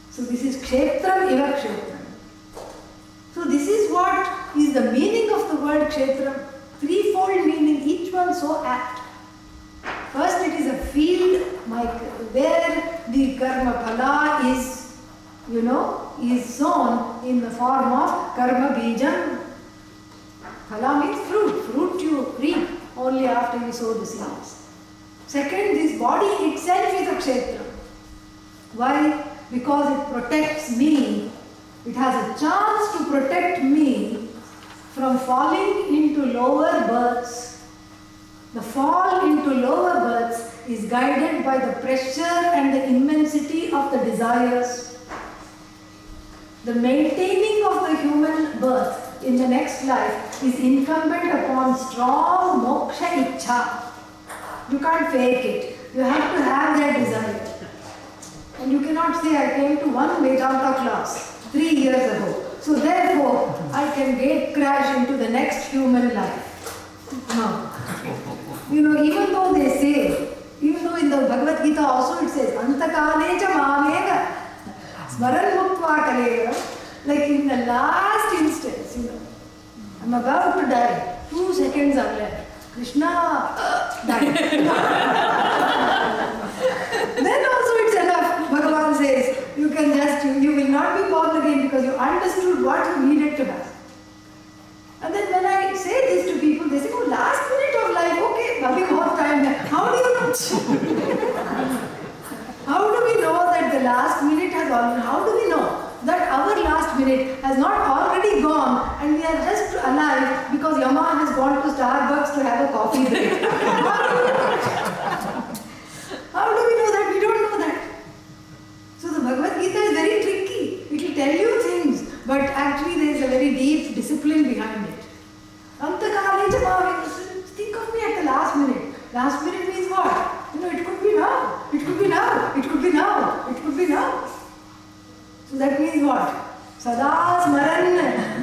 So this is kshetram iva kshetram. So this is what is the meaning of the word kshetram. Threefold meaning, each one so apt. First, it is a field like where the karma phala is, you know, is sown in the form of karma bijam. Phala means fruit. Fruit you reap only after you sow the seeds. Second, this body itself is a kshetra. Why? Because it protects me. It has a chance to protect me from falling into lower births. The fall into lower births is guided by the pressure and the immensity of the desires. The maintaining of the human birth in the next life is incumbent upon strong moksha ichha. You can't fake it. You have to have that desire. And you cannot say, I came to one Vedanta class three years ago. So therefore, I can gate crash into the next human life. No. You know, even though they say, even though in the Bhagavad Gita also it says, Antakale cha mameva smaran muktva kaleva. Like in the last instance, you know, I'm about to die. Two seconds are left. Krishna die. then also it's enough. Bhagavan says, you can just, you, you will not be born again because you understood what you needed to have. And then when I say this to people, they say, oh, last minute of life, okay, nothing more time. How do you know? how do we know that the last minute has already, how do we know that our last minute has not alive because Yama has gone to Starbucks to have a coffee break? how, do we know that? we don't know that. So the Bhagavad Gita is very tricky. It will tell you things but actually there is a very deep discipline behind it. Think of me at the last minute. Last minute means what? You know, it could be now, it could be now, it could be now, it could be now. So that means what? Sada Smaran.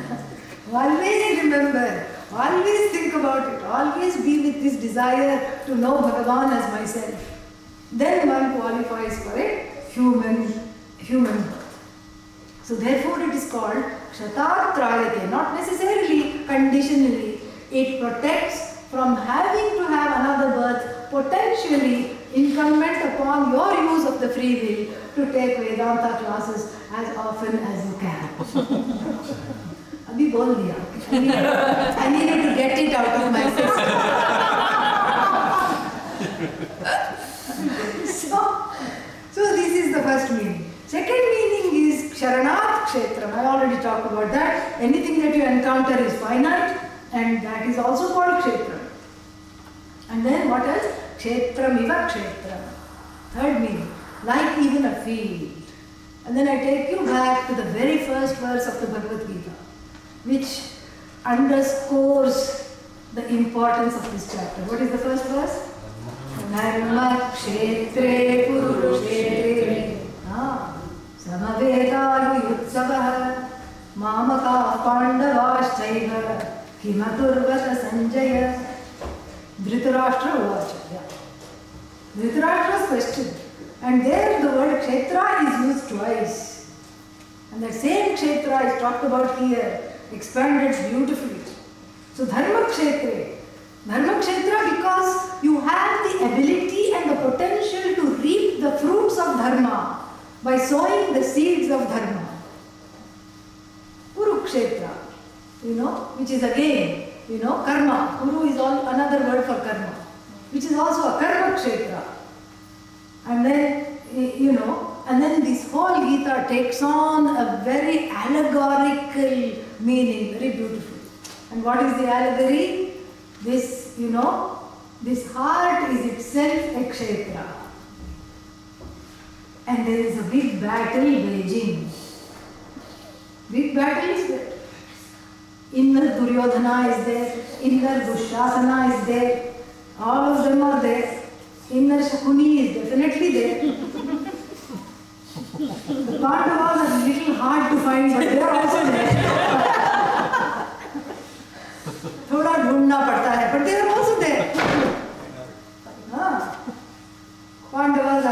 Always remember, always think about it, always be with this desire to know Bhagavan as myself. Then one qualifies for a human, human birth. So therefore it is called Kshatartrayate, not necessarily conditionally. It protects from having to have another birth, potentially incumbent upon your use of the free will to take Vedanta classes as often as you can. we. I needed, to get it out of my system. so, so this is the first meaning. Second meaning is Sharanat Kshetram. I already talked about that. Anything that you encounter is finite and that is also called Kshetram. And then what else? Kshetram iva Kshetram. Third meaning, like even a field. And then I take you back to the very first verse of the Bhagavad Gita which underscores the importance of this chapter. What is the first verse? धर्मक्षेत्रे कुरुक्षेत्रे समवेदायुत्सवः मामकाः पाण्डवाश्चैव किमकुर्वत सञ्जय धृतराष्ट्र उवाच Dhritarashtra's question. And there the word kshetra is used twice. And that same kshetra is talked about here expanded beautifully. So dharma kshetre. Dharma kshetra because you have the ability and the potential to reap the fruits of dharma by sowing the seeds of dharma. Kurukshetra, you know, which is again, you know, karma. Kuru is all another word for karma, which is also a karma kshetra. And then, eh, you know, and then this whole Gita takes on a very allegorical meaning, very beautiful. And what is the allegory? This, you know, this heart is itself a kshetra. And there is a big battle raging. Big battle is there. Inner Duryodhana is there, inner Dushasana is there, all of them are there. Inner Shakuni is definitely there. Bardavas are little hard to find, but they are also there. थोड़ा ढूंढना पड़ता है but there Pandavas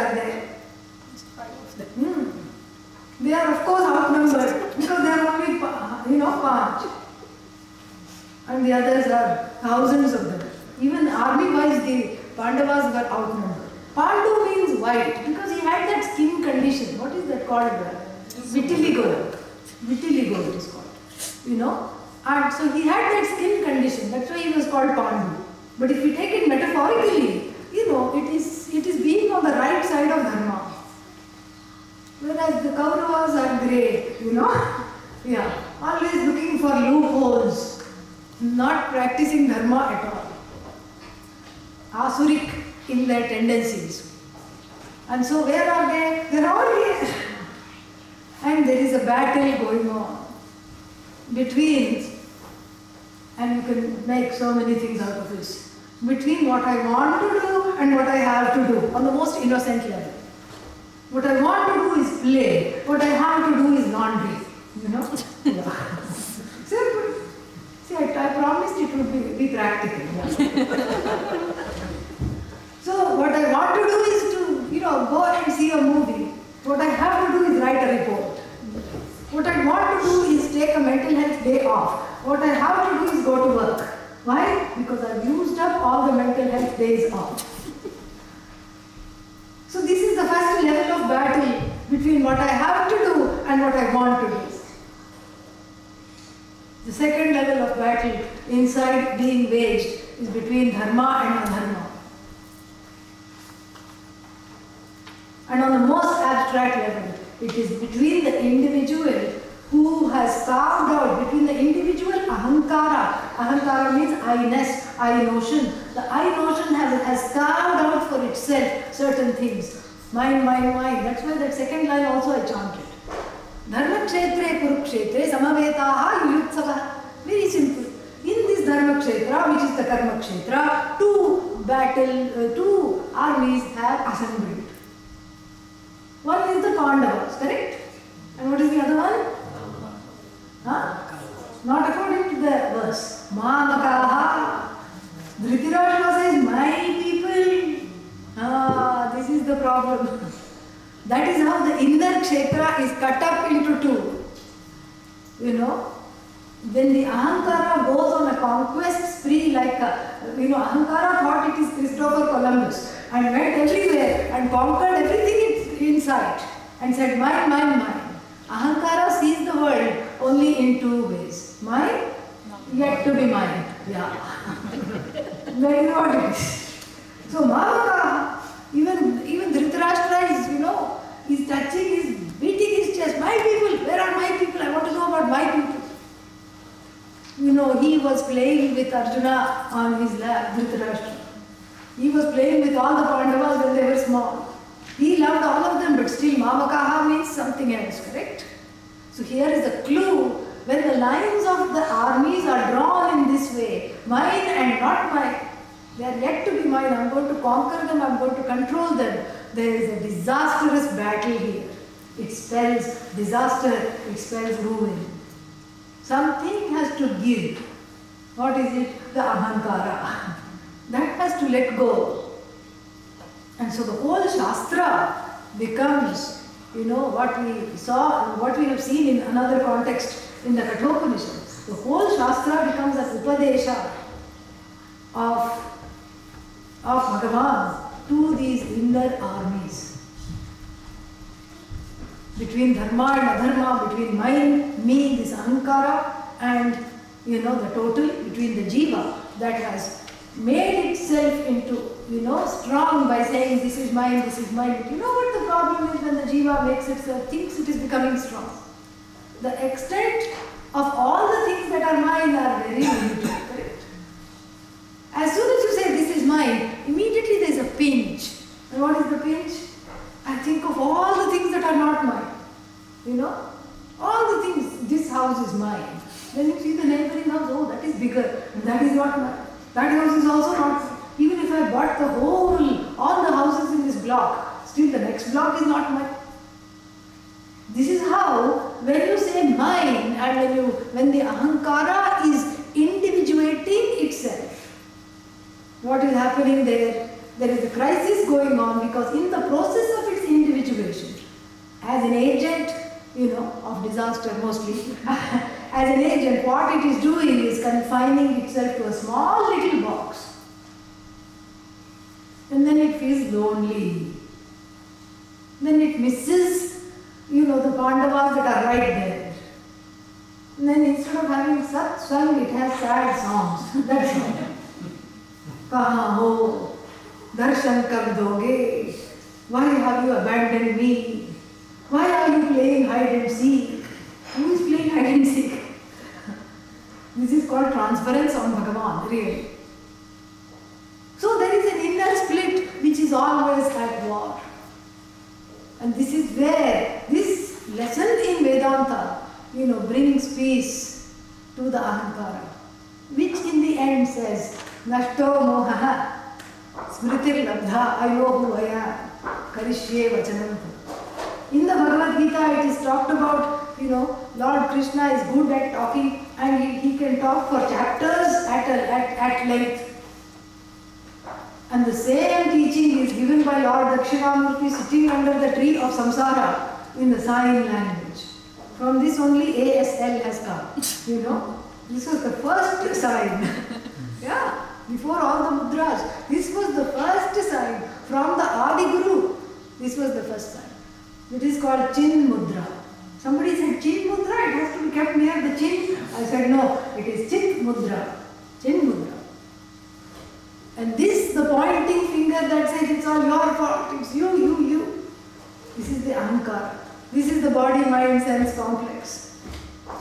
they are of course outnumber because they are only you know पाँच and the others are thousands of them even army wise Pandavas were outnumber Pandu means white because he had that skin condition. What is that called? Vitiligo. Vitiligo it is called. You know? And so he had that skin condition. That's why he was called Pandu. But if we take it metaphorically, you know, it is it is being on the right side of dharma. Whereas the Kauravas are grey, you know? yeah. Always looking for loopholes, not practicing dharma at all. Asuric in their tendencies. And so where are they? They're all here. And there is a battle going on between, and you can make so many things out of this, between what I want to do and what I have to do on the most innocent level. What I want to do is play. What I have to do is laundry. You know? Yeah. Simple. See, I, I promised it would be, be practical. yeah. want to do is to, you know, go and see a movie. What I have to do is write a report. What I want to do is take a mental health day off. What I have to do is go to work. Why? Because I've used up all the mental health days off. So this is the first level of battle between what I have to do and what I want to do. The second level of battle inside being waged is between dharma and adharma. And on the most abstract level, it is between the individual who has carved out, between the individual ahankara, ahankara means I-ness, I notion. The I notion has, has carved out for itself certain things. Mind, mind, mind. That's why that second line also I chanted. Yuyutsava. Very simple. In this Dharma Kshetra, which is the Kshetra, two battle, uh, two armies have assembled. One is the Pandavas, correct? And what is the other one? Huh? Not according to the verse. Mamakaha. Dhritarashtra says, my people. Ah, this is the problem. That is how the inner kshetra is cut up into two. You know, when the Ahankara goes on a conquest spree like a, you know, Ahankara thought it is Christopher Columbus and went everywhere and conquered everything in, in and said, mine, mine, mine. Ahankara sees the world only in two ways. Mine, yet to be mine. Yeah. it is. So Mamaka, even even Dhritarashtra is, you know, he's touching, he's beating his chest. My people, where are my people? I want to know about my people. You know, he was playing with Arjuna on his lap, Dhritarashtra. He was playing with all the Pandavas when they were small. He loved all of them, but still Mamakaha means something else, correct? So here is a clue. When the lines of the armies are drawn in this way, mine and not mine, they are yet to be mine. I'm going to conquer them, I'm going to control them. There is a disastrous battle here. It spells disaster, it spells ruin. Something has to give. What is it? The ahankara. That has to let go. And so the whole Shastra becomes, you know, what we saw, what we have seen in another context in the Kathopanishad. The whole Shastra becomes an Upadesha of, of Bhagavan to these inner armies. Between dharma and adharma, between mine, me, this ahankara, and you know the total, between the jiva that has made itself into, you know, strong by saying this is mine, this is mine. You know what the problem is when the jiva makes itself, thinks it is becoming strong. The extent of all the things that are mine are very limited? As soon as you say this is mine, immediately there is a pinch. And what is the pinch? I think of all the things that are not mine. You know? All the things, this house is mine. Then you see the neighboring house, oh, that is bigger, that is not mine. That house is also not, even if I bought the whole, all the houses in this block, still the next block is not mine. This is how, when you say mine and when you, when the ahankara is individuating itself, what is happening there? There is a crisis going on because in the process of its individuation, as an agent, you know, of disaster mostly, as an agent, what it is doing is confining itself to a small little box And then it feels lonely. Then it misses, you know, the Pandavas that are right there. And then instead of having satsang, it has sad songs. That's all. कहाँ हो दर्शन कब दोगे why have you abandoned me why are you playing hide and seek who is playing hide and seek this is called transference on bhagavan really always at war. And this is where this lesson in Vedanta, you know, brings peace to the Ahankara, which in the end says, Nashto mohaha, smritir labdha ayohuvaya, karishye vachanantu. In the Bhagavad Gita, it is talked about, you know, Lord Krishna is good at talking and he, he can talk for chapters at, a, at, at length. And the same teaching is given by Lord Dakshinamurti sitting under the tree of samsara in the sign language. From this only ASL has come. You know, this was the first sign. yeah. Before all the mudras, this was the first sign from the Adi Guru. This was the first sign. It is called Chin Mudra. Somebody said Chin Mudra, it has to be kept near the chin. I said no, it is Chin Mudra. Chin Mudra. And this, the pointing finger that says it's all your fault, it's you, you, you. This is the Ahankara. This is the body, mind, sense complex.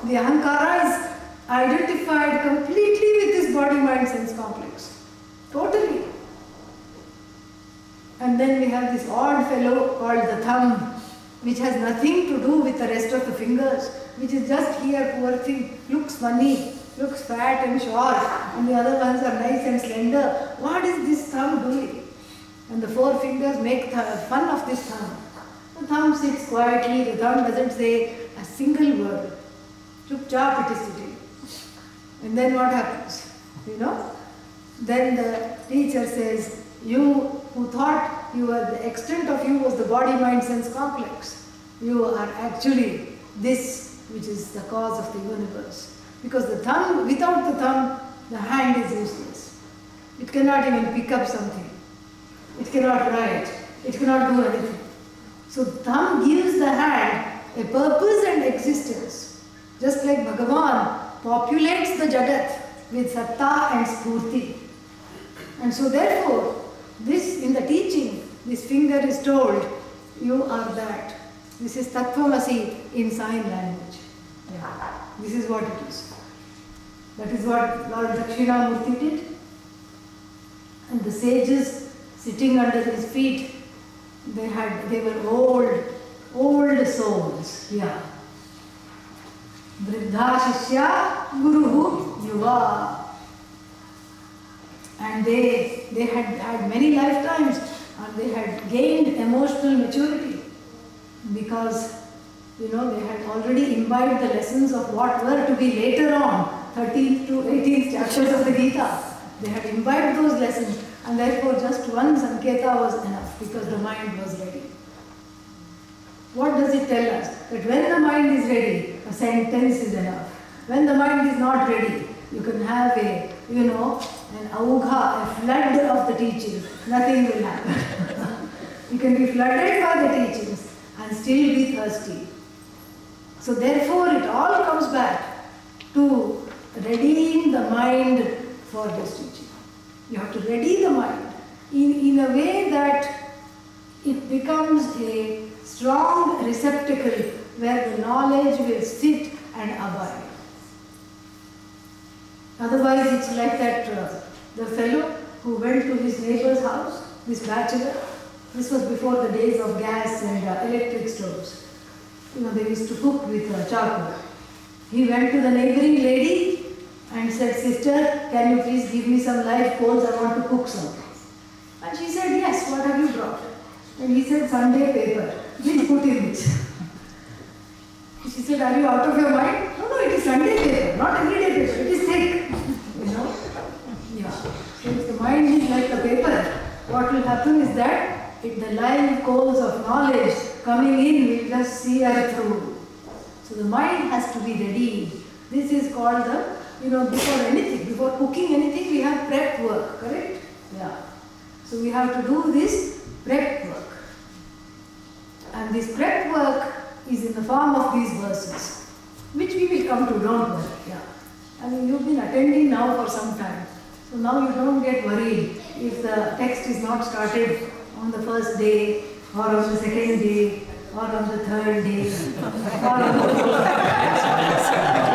The Ahankara is identified completely with this body mind sense complex. Totally. And then we have this odd fellow called the thumb, which has nothing to do with the rest of the fingers, which is just here, poor thing, looks funny. Looks fat and short, and the other ones are nice and slender. What is this thumb doing? And the four fingers make fun of this thumb. The thumb sits quietly, the thumb doesn't say a single word. Chup chap it is sitting. And then what happens? You know? Then the teacher says, You who thought you were the extent of you was the body mind sense complex, you are actually this which is the cause of the universe. Because the thumb, without the thumb, the hand is useless. It cannot even pick up something. It cannot write. It cannot do anything. So thumb gives the hand a purpose and existence. Just like Bhagavan populates the Jagat with satta and sphurti. And so therefore, this in the teaching, this finger is told, you are that. This is Tattvamasi in sign language. Yeah. This is what it is. That is what Lord Dakshinamurti did. And the sages sitting under his feet, they had they were old, old souls. Yeah. Vriddha Shishya Yuva. And they they had had many lifetimes and they had gained emotional maturity because you know they had already imbibed the lessons of what were to be later on 13th to 18th chapters of the Gita. They had imbibed those lessons and therefore just one Sanketa was enough because the mind was ready. What does it tell us? That when the mind is ready, a sentence is enough. When the mind is not ready, you can have a, you know, an augha, a flood of the teachings. Nothing will happen. you can be flooded by the teachings and still be thirsty. So therefore it all comes back to readying the mind for this teaching. You have to ready the mind in, in a way that it becomes a strong receptacle where the knowledge will sit and abide. Otherwise, it's like that uh, the fellow who went to his neighbor's house, this bachelor. This was before the days of gas and uh, electric stoves. You know, they used to cook with uh, charcoal. He went to the neighboring lady and said, Sister, can you please give me some live coals? I want to cook something. And she said, Yes, what have you brought? And he said, Sunday paper. Please put in it. She said, Are you out of your mind? No, no, it is Sunday paper, not everyday paper. It is thick. You know? Yeah. So if the mind is like the paper, what will happen is that if the live coals of knowledge coming in will just sear through. So the mind has to be ready. This is called the, you know, before anything, before cooking anything, we have prep work, correct? Yeah. So we have to do this prep work. And this prep work is in the form of these verses, which we will come to, don't worry. Yeah. I mean, you've been attending now for some time. So now you don't get worried if the text is not started on the first day, or on the second day, or on the third day, or on the fourth. After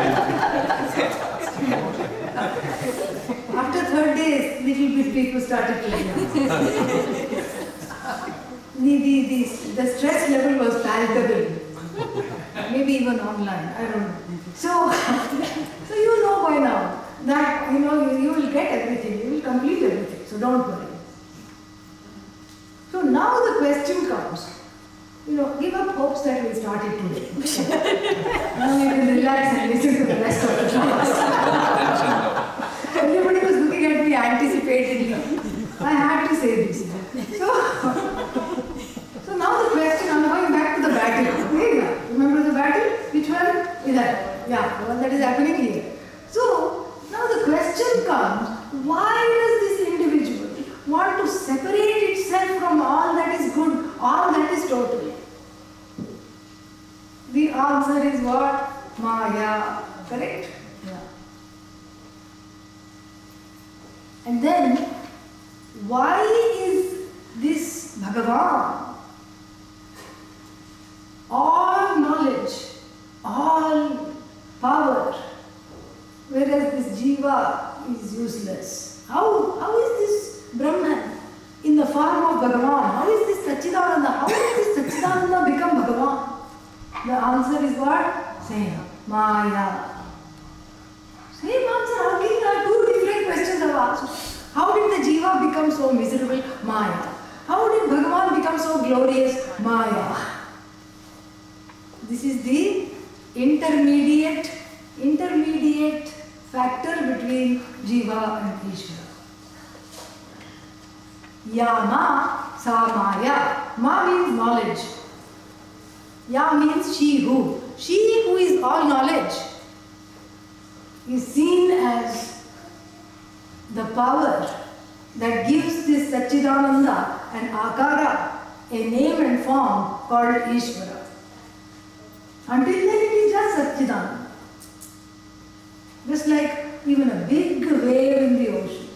third day, little bit people started to the, the, the, the stress level was palpable. Maybe even online, I don't know. So, so you know by now that you know you, you will get everything, you will complete everything. So don't worry. So now the question comes, you know, give up hopes that we started today. now you can relax and listen to the rest of the class. Everybody me anticipatedly. I had to say this. So, so now the question, I'm going back to the battle. Remember the battle? Which one? Is that? Yeah, the one that is happening here. So, now the question comes, why does this individual want to separate itself from all that is good, all that is total? The answer is what? Maya. Correct? Yeah. And then, why is this Bhagavan all knowledge, all power, whereas this Jiva is useless? How, how is this Brahman in the form of Bhagavan? How is this Sachidananda? How does this Sachidananda become Bhagavan? The answer is what? Same. Maya. Same answer. How can different questions I've asked? How did the jiva become so miserable? Maya. How did Bhagavan become so glorious? Maya. This is the intermediate, intermediate factor between jiva and Ishvara. Yama Samaya. Ma means knowledge. Ya means she who. She who is all knowledge is seen as the power that gives this Satchidananda and Akara a name and form called Ishvara. Until then it is just Satchidananda. Just like even a big wave in the ocean.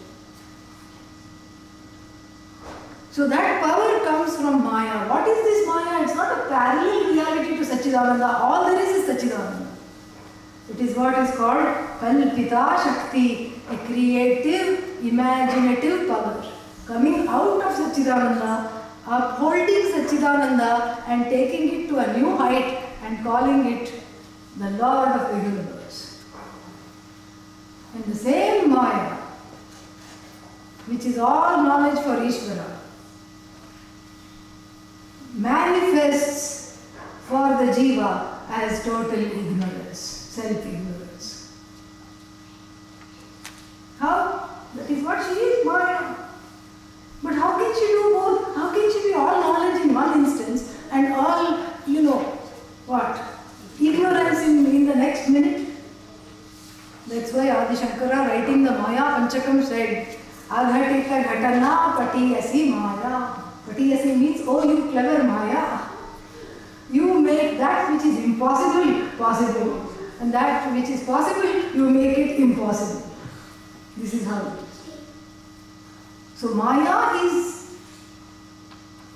So that power comes from Maya. What is this Maya? It's not a parallel reality to Satchidananda. All there is is Satchidananda. It is what is called Kalpita Shakti, a creative, imaginative power coming out of Satchidananda, upholding Satchidananda and taking it to a new height and calling it the Lord of the universe. And the same Maya, which is all knowledge for Ishvara, manifests for the jiva as total ignorance, self ignorance. How? That is what she is, Maya. But how can she do both? How can she be all knowledge in one instance and all, you know, what? Ignorance in, in the next minute? That's why Adi Shankara writing the Maya Panchakam said, Aghatita Ghatana Patiyasi Maya. Patiyasi means, oh you clever Maya. You make that which is impossible possible. And that which is possible, you make it impossible. This is how it is. So Maya is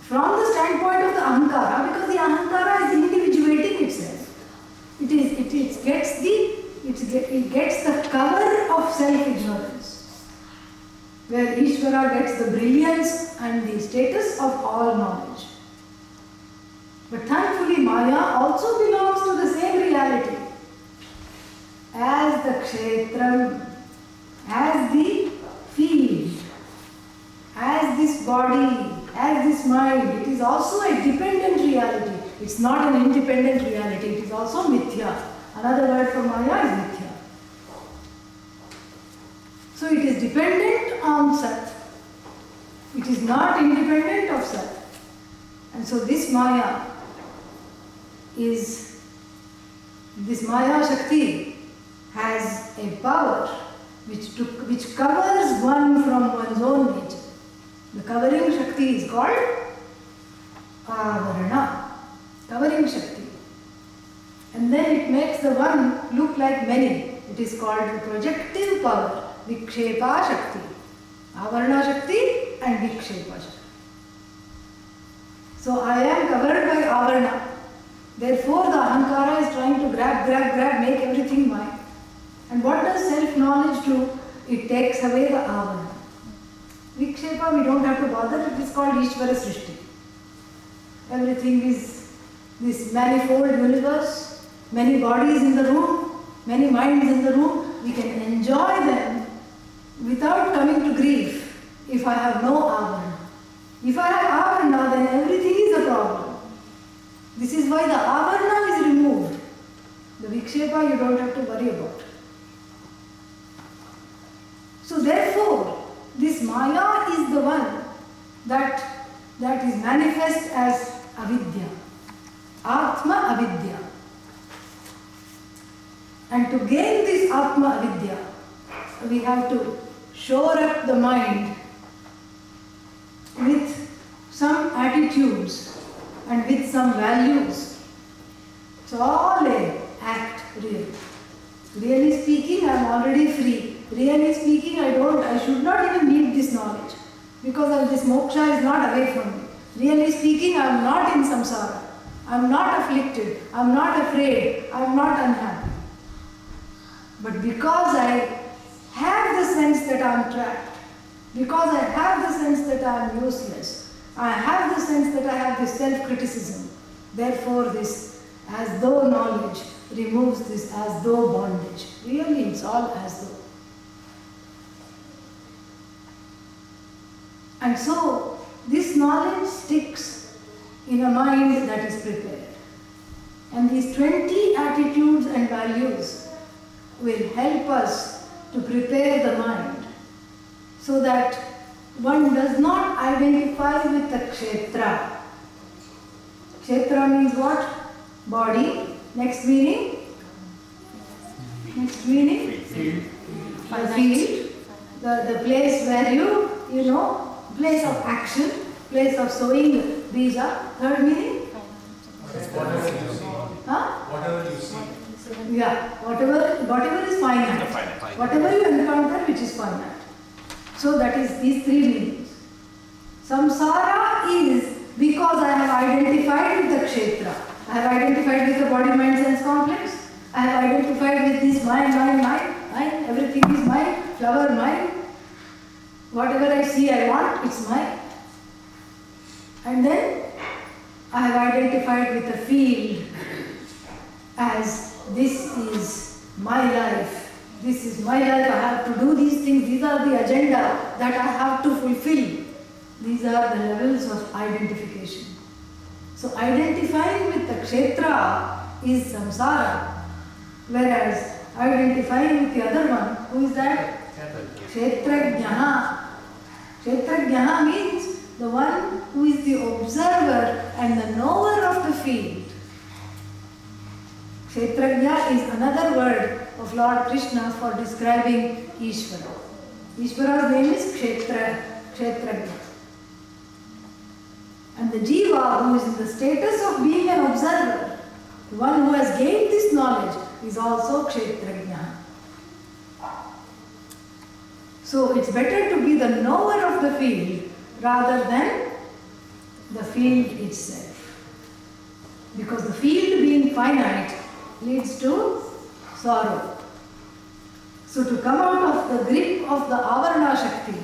from the standpoint of the Ahankara, because the Ahankara is individuating itself. It is it, it gets the it gets the cover of self-ignorance, where Ishvara gets the brilliance and the status of all knowledge. But thankfully, Maya also belongs to the same reality as the kshetram, as the field, as this body, as this mind. It is also a dependent reality. It's not an independent reality. It is also mithya. Another word for Maya is mithya. So it is dependent on Sat. It is not independent of Sat. And so this Maya is, this Maya Shakti which, to, which covers one from one's own nature. The covering Shakti is called Avarana, covering Shakti. And then it makes the one look like many. It is called the projective power, Vikshepa Shakti. Avarana Shakti and Vikshepa Shakti. So I am covered by Avarana. Therefore, the Ahankara is trying to grab, grab, grab, make everything mine. And what does self knowledge do? It takes away the Avarana. Vikshepa, we don't have to bother, it is called Ishvara Srishti. Everything is this manifold universe, many bodies in the room, many minds in the room. We can enjoy them without coming to grief if I have no avarana. If I have avarana, then everything is a problem. This is why the avarana is removed. The vikshepa you don't have to worry about. So therefore, this Maya is the one that, that is manifest as avidya. Atma avidya. And to gain this Atma avidya, we have to shore up the mind with some attitudes and with some values. It's all a act really. Really speaking, I am already free. Really speaking, I don't, I should not even need this knowledge because of this moksha is not away from me. Really speaking, I am not in samsara. I am not afflicted. I am not afraid. I am not unhappy. But because I have the sense that I am trapped, because I have the sense that I am useless, I have the sense that I have this self criticism, therefore, this as though knowledge removes this as though bondage. Really, it's it's all as though. And so, this knowledge sticks in a mind that is prepared. And these 20 attitudes and values will help us to prepare the mind so that one does not identify with the kshetra. Kshetra means what? Body. Next meaning? Next meaning? A field. The, the place where you, you know, place of action, place of sowing bija. Third meaning? Whatever you see. Huh? Whatever you see. Yeah, whatever, whatever is finite. Whatever you encounter which is finite. So that is these three meanings. Samsara is because I have identified with the kshetra. I have identified with the body, mind, sense complex. I have identified with this mind, mind, mind, mind. Everything is mind, flower, mind. Whatever I see, I want, it's mine. And then I have identified with the field as this is my life. This is my life. I have to do these things. These are the agenda that I have to fulfill. These are the levels of identification. So identifying with the kshetra is samsara, whereas identifying with the other one, who is that? Kshetrajnaha. Kshetrajnaha means the one who is the observer and the knower of the field. Kshetrajna is another word of Lord Krishna for describing Ishvara. Ishvara's name is Kshetra, Kshetrajna. And the jiva who is in the status of being an observer, the one who has gained this knowledge, is also Kshetrajna. So it's better to be the knower of the field rather than the field itself. Because the field being finite leads to sorrow. So to come out of the grip of the avarana shakti,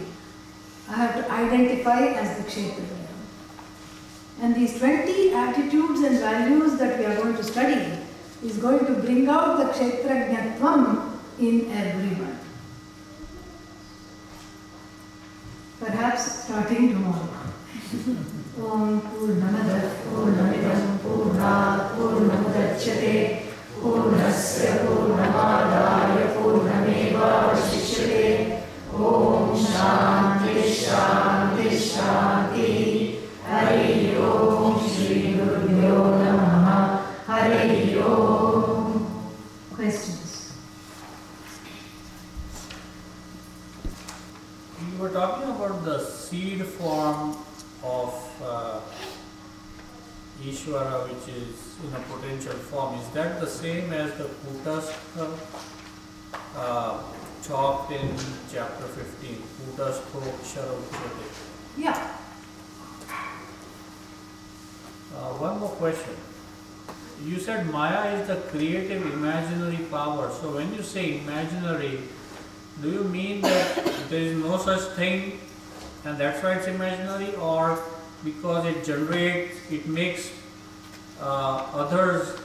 I have to identify as the kshetrajna. And these 20 attitudes and values that we are going to study is going to bring out the kshetrajnatvam in everyone. Perhaps starting tomorrow. ॐ पूर्णमदः पूर्णमिदं पूर्णात् पूर्णमुदच्यते say imaginary, do you mean that there is no such thing and that's why it's imaginary or because it generates, it makes uh, others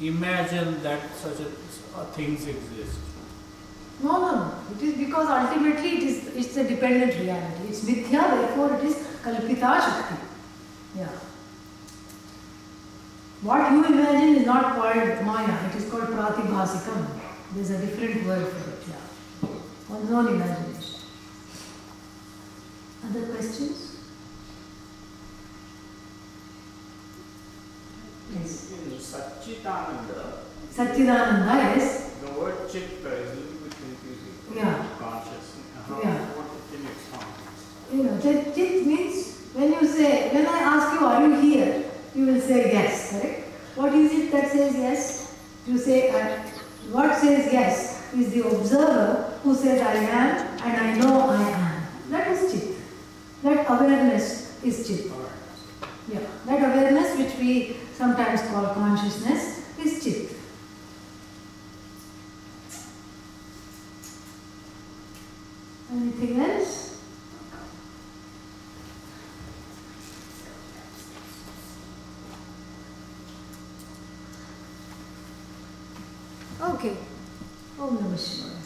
imagine that such a, uh, things exist? No, no, no. It is because ultimately it is it's a dependent reality. It's mithya, therefore it is kalpita shakti. Yeah. What you imagine is not called maya, it is called pratibhasikam. There's a different word for it, yeah. One's own imagination. Other questions? Yes. In Satchitananda, Satchidananda, yes. the word chitta is a little bit confusing. Yeah. Conscious. How, Yeah. What can you expound? You know, chit, chit means when you say, when I ask you, are you here? You will say yes, correct? What is it that says yes? You say, uh, what says yes is the observer who says I am and I know I am. That is chit. That awareness is chit. Yeah, that awareness which we sometimes call consciousness is chit. Anything else? Okay. Om Namah Shivaya.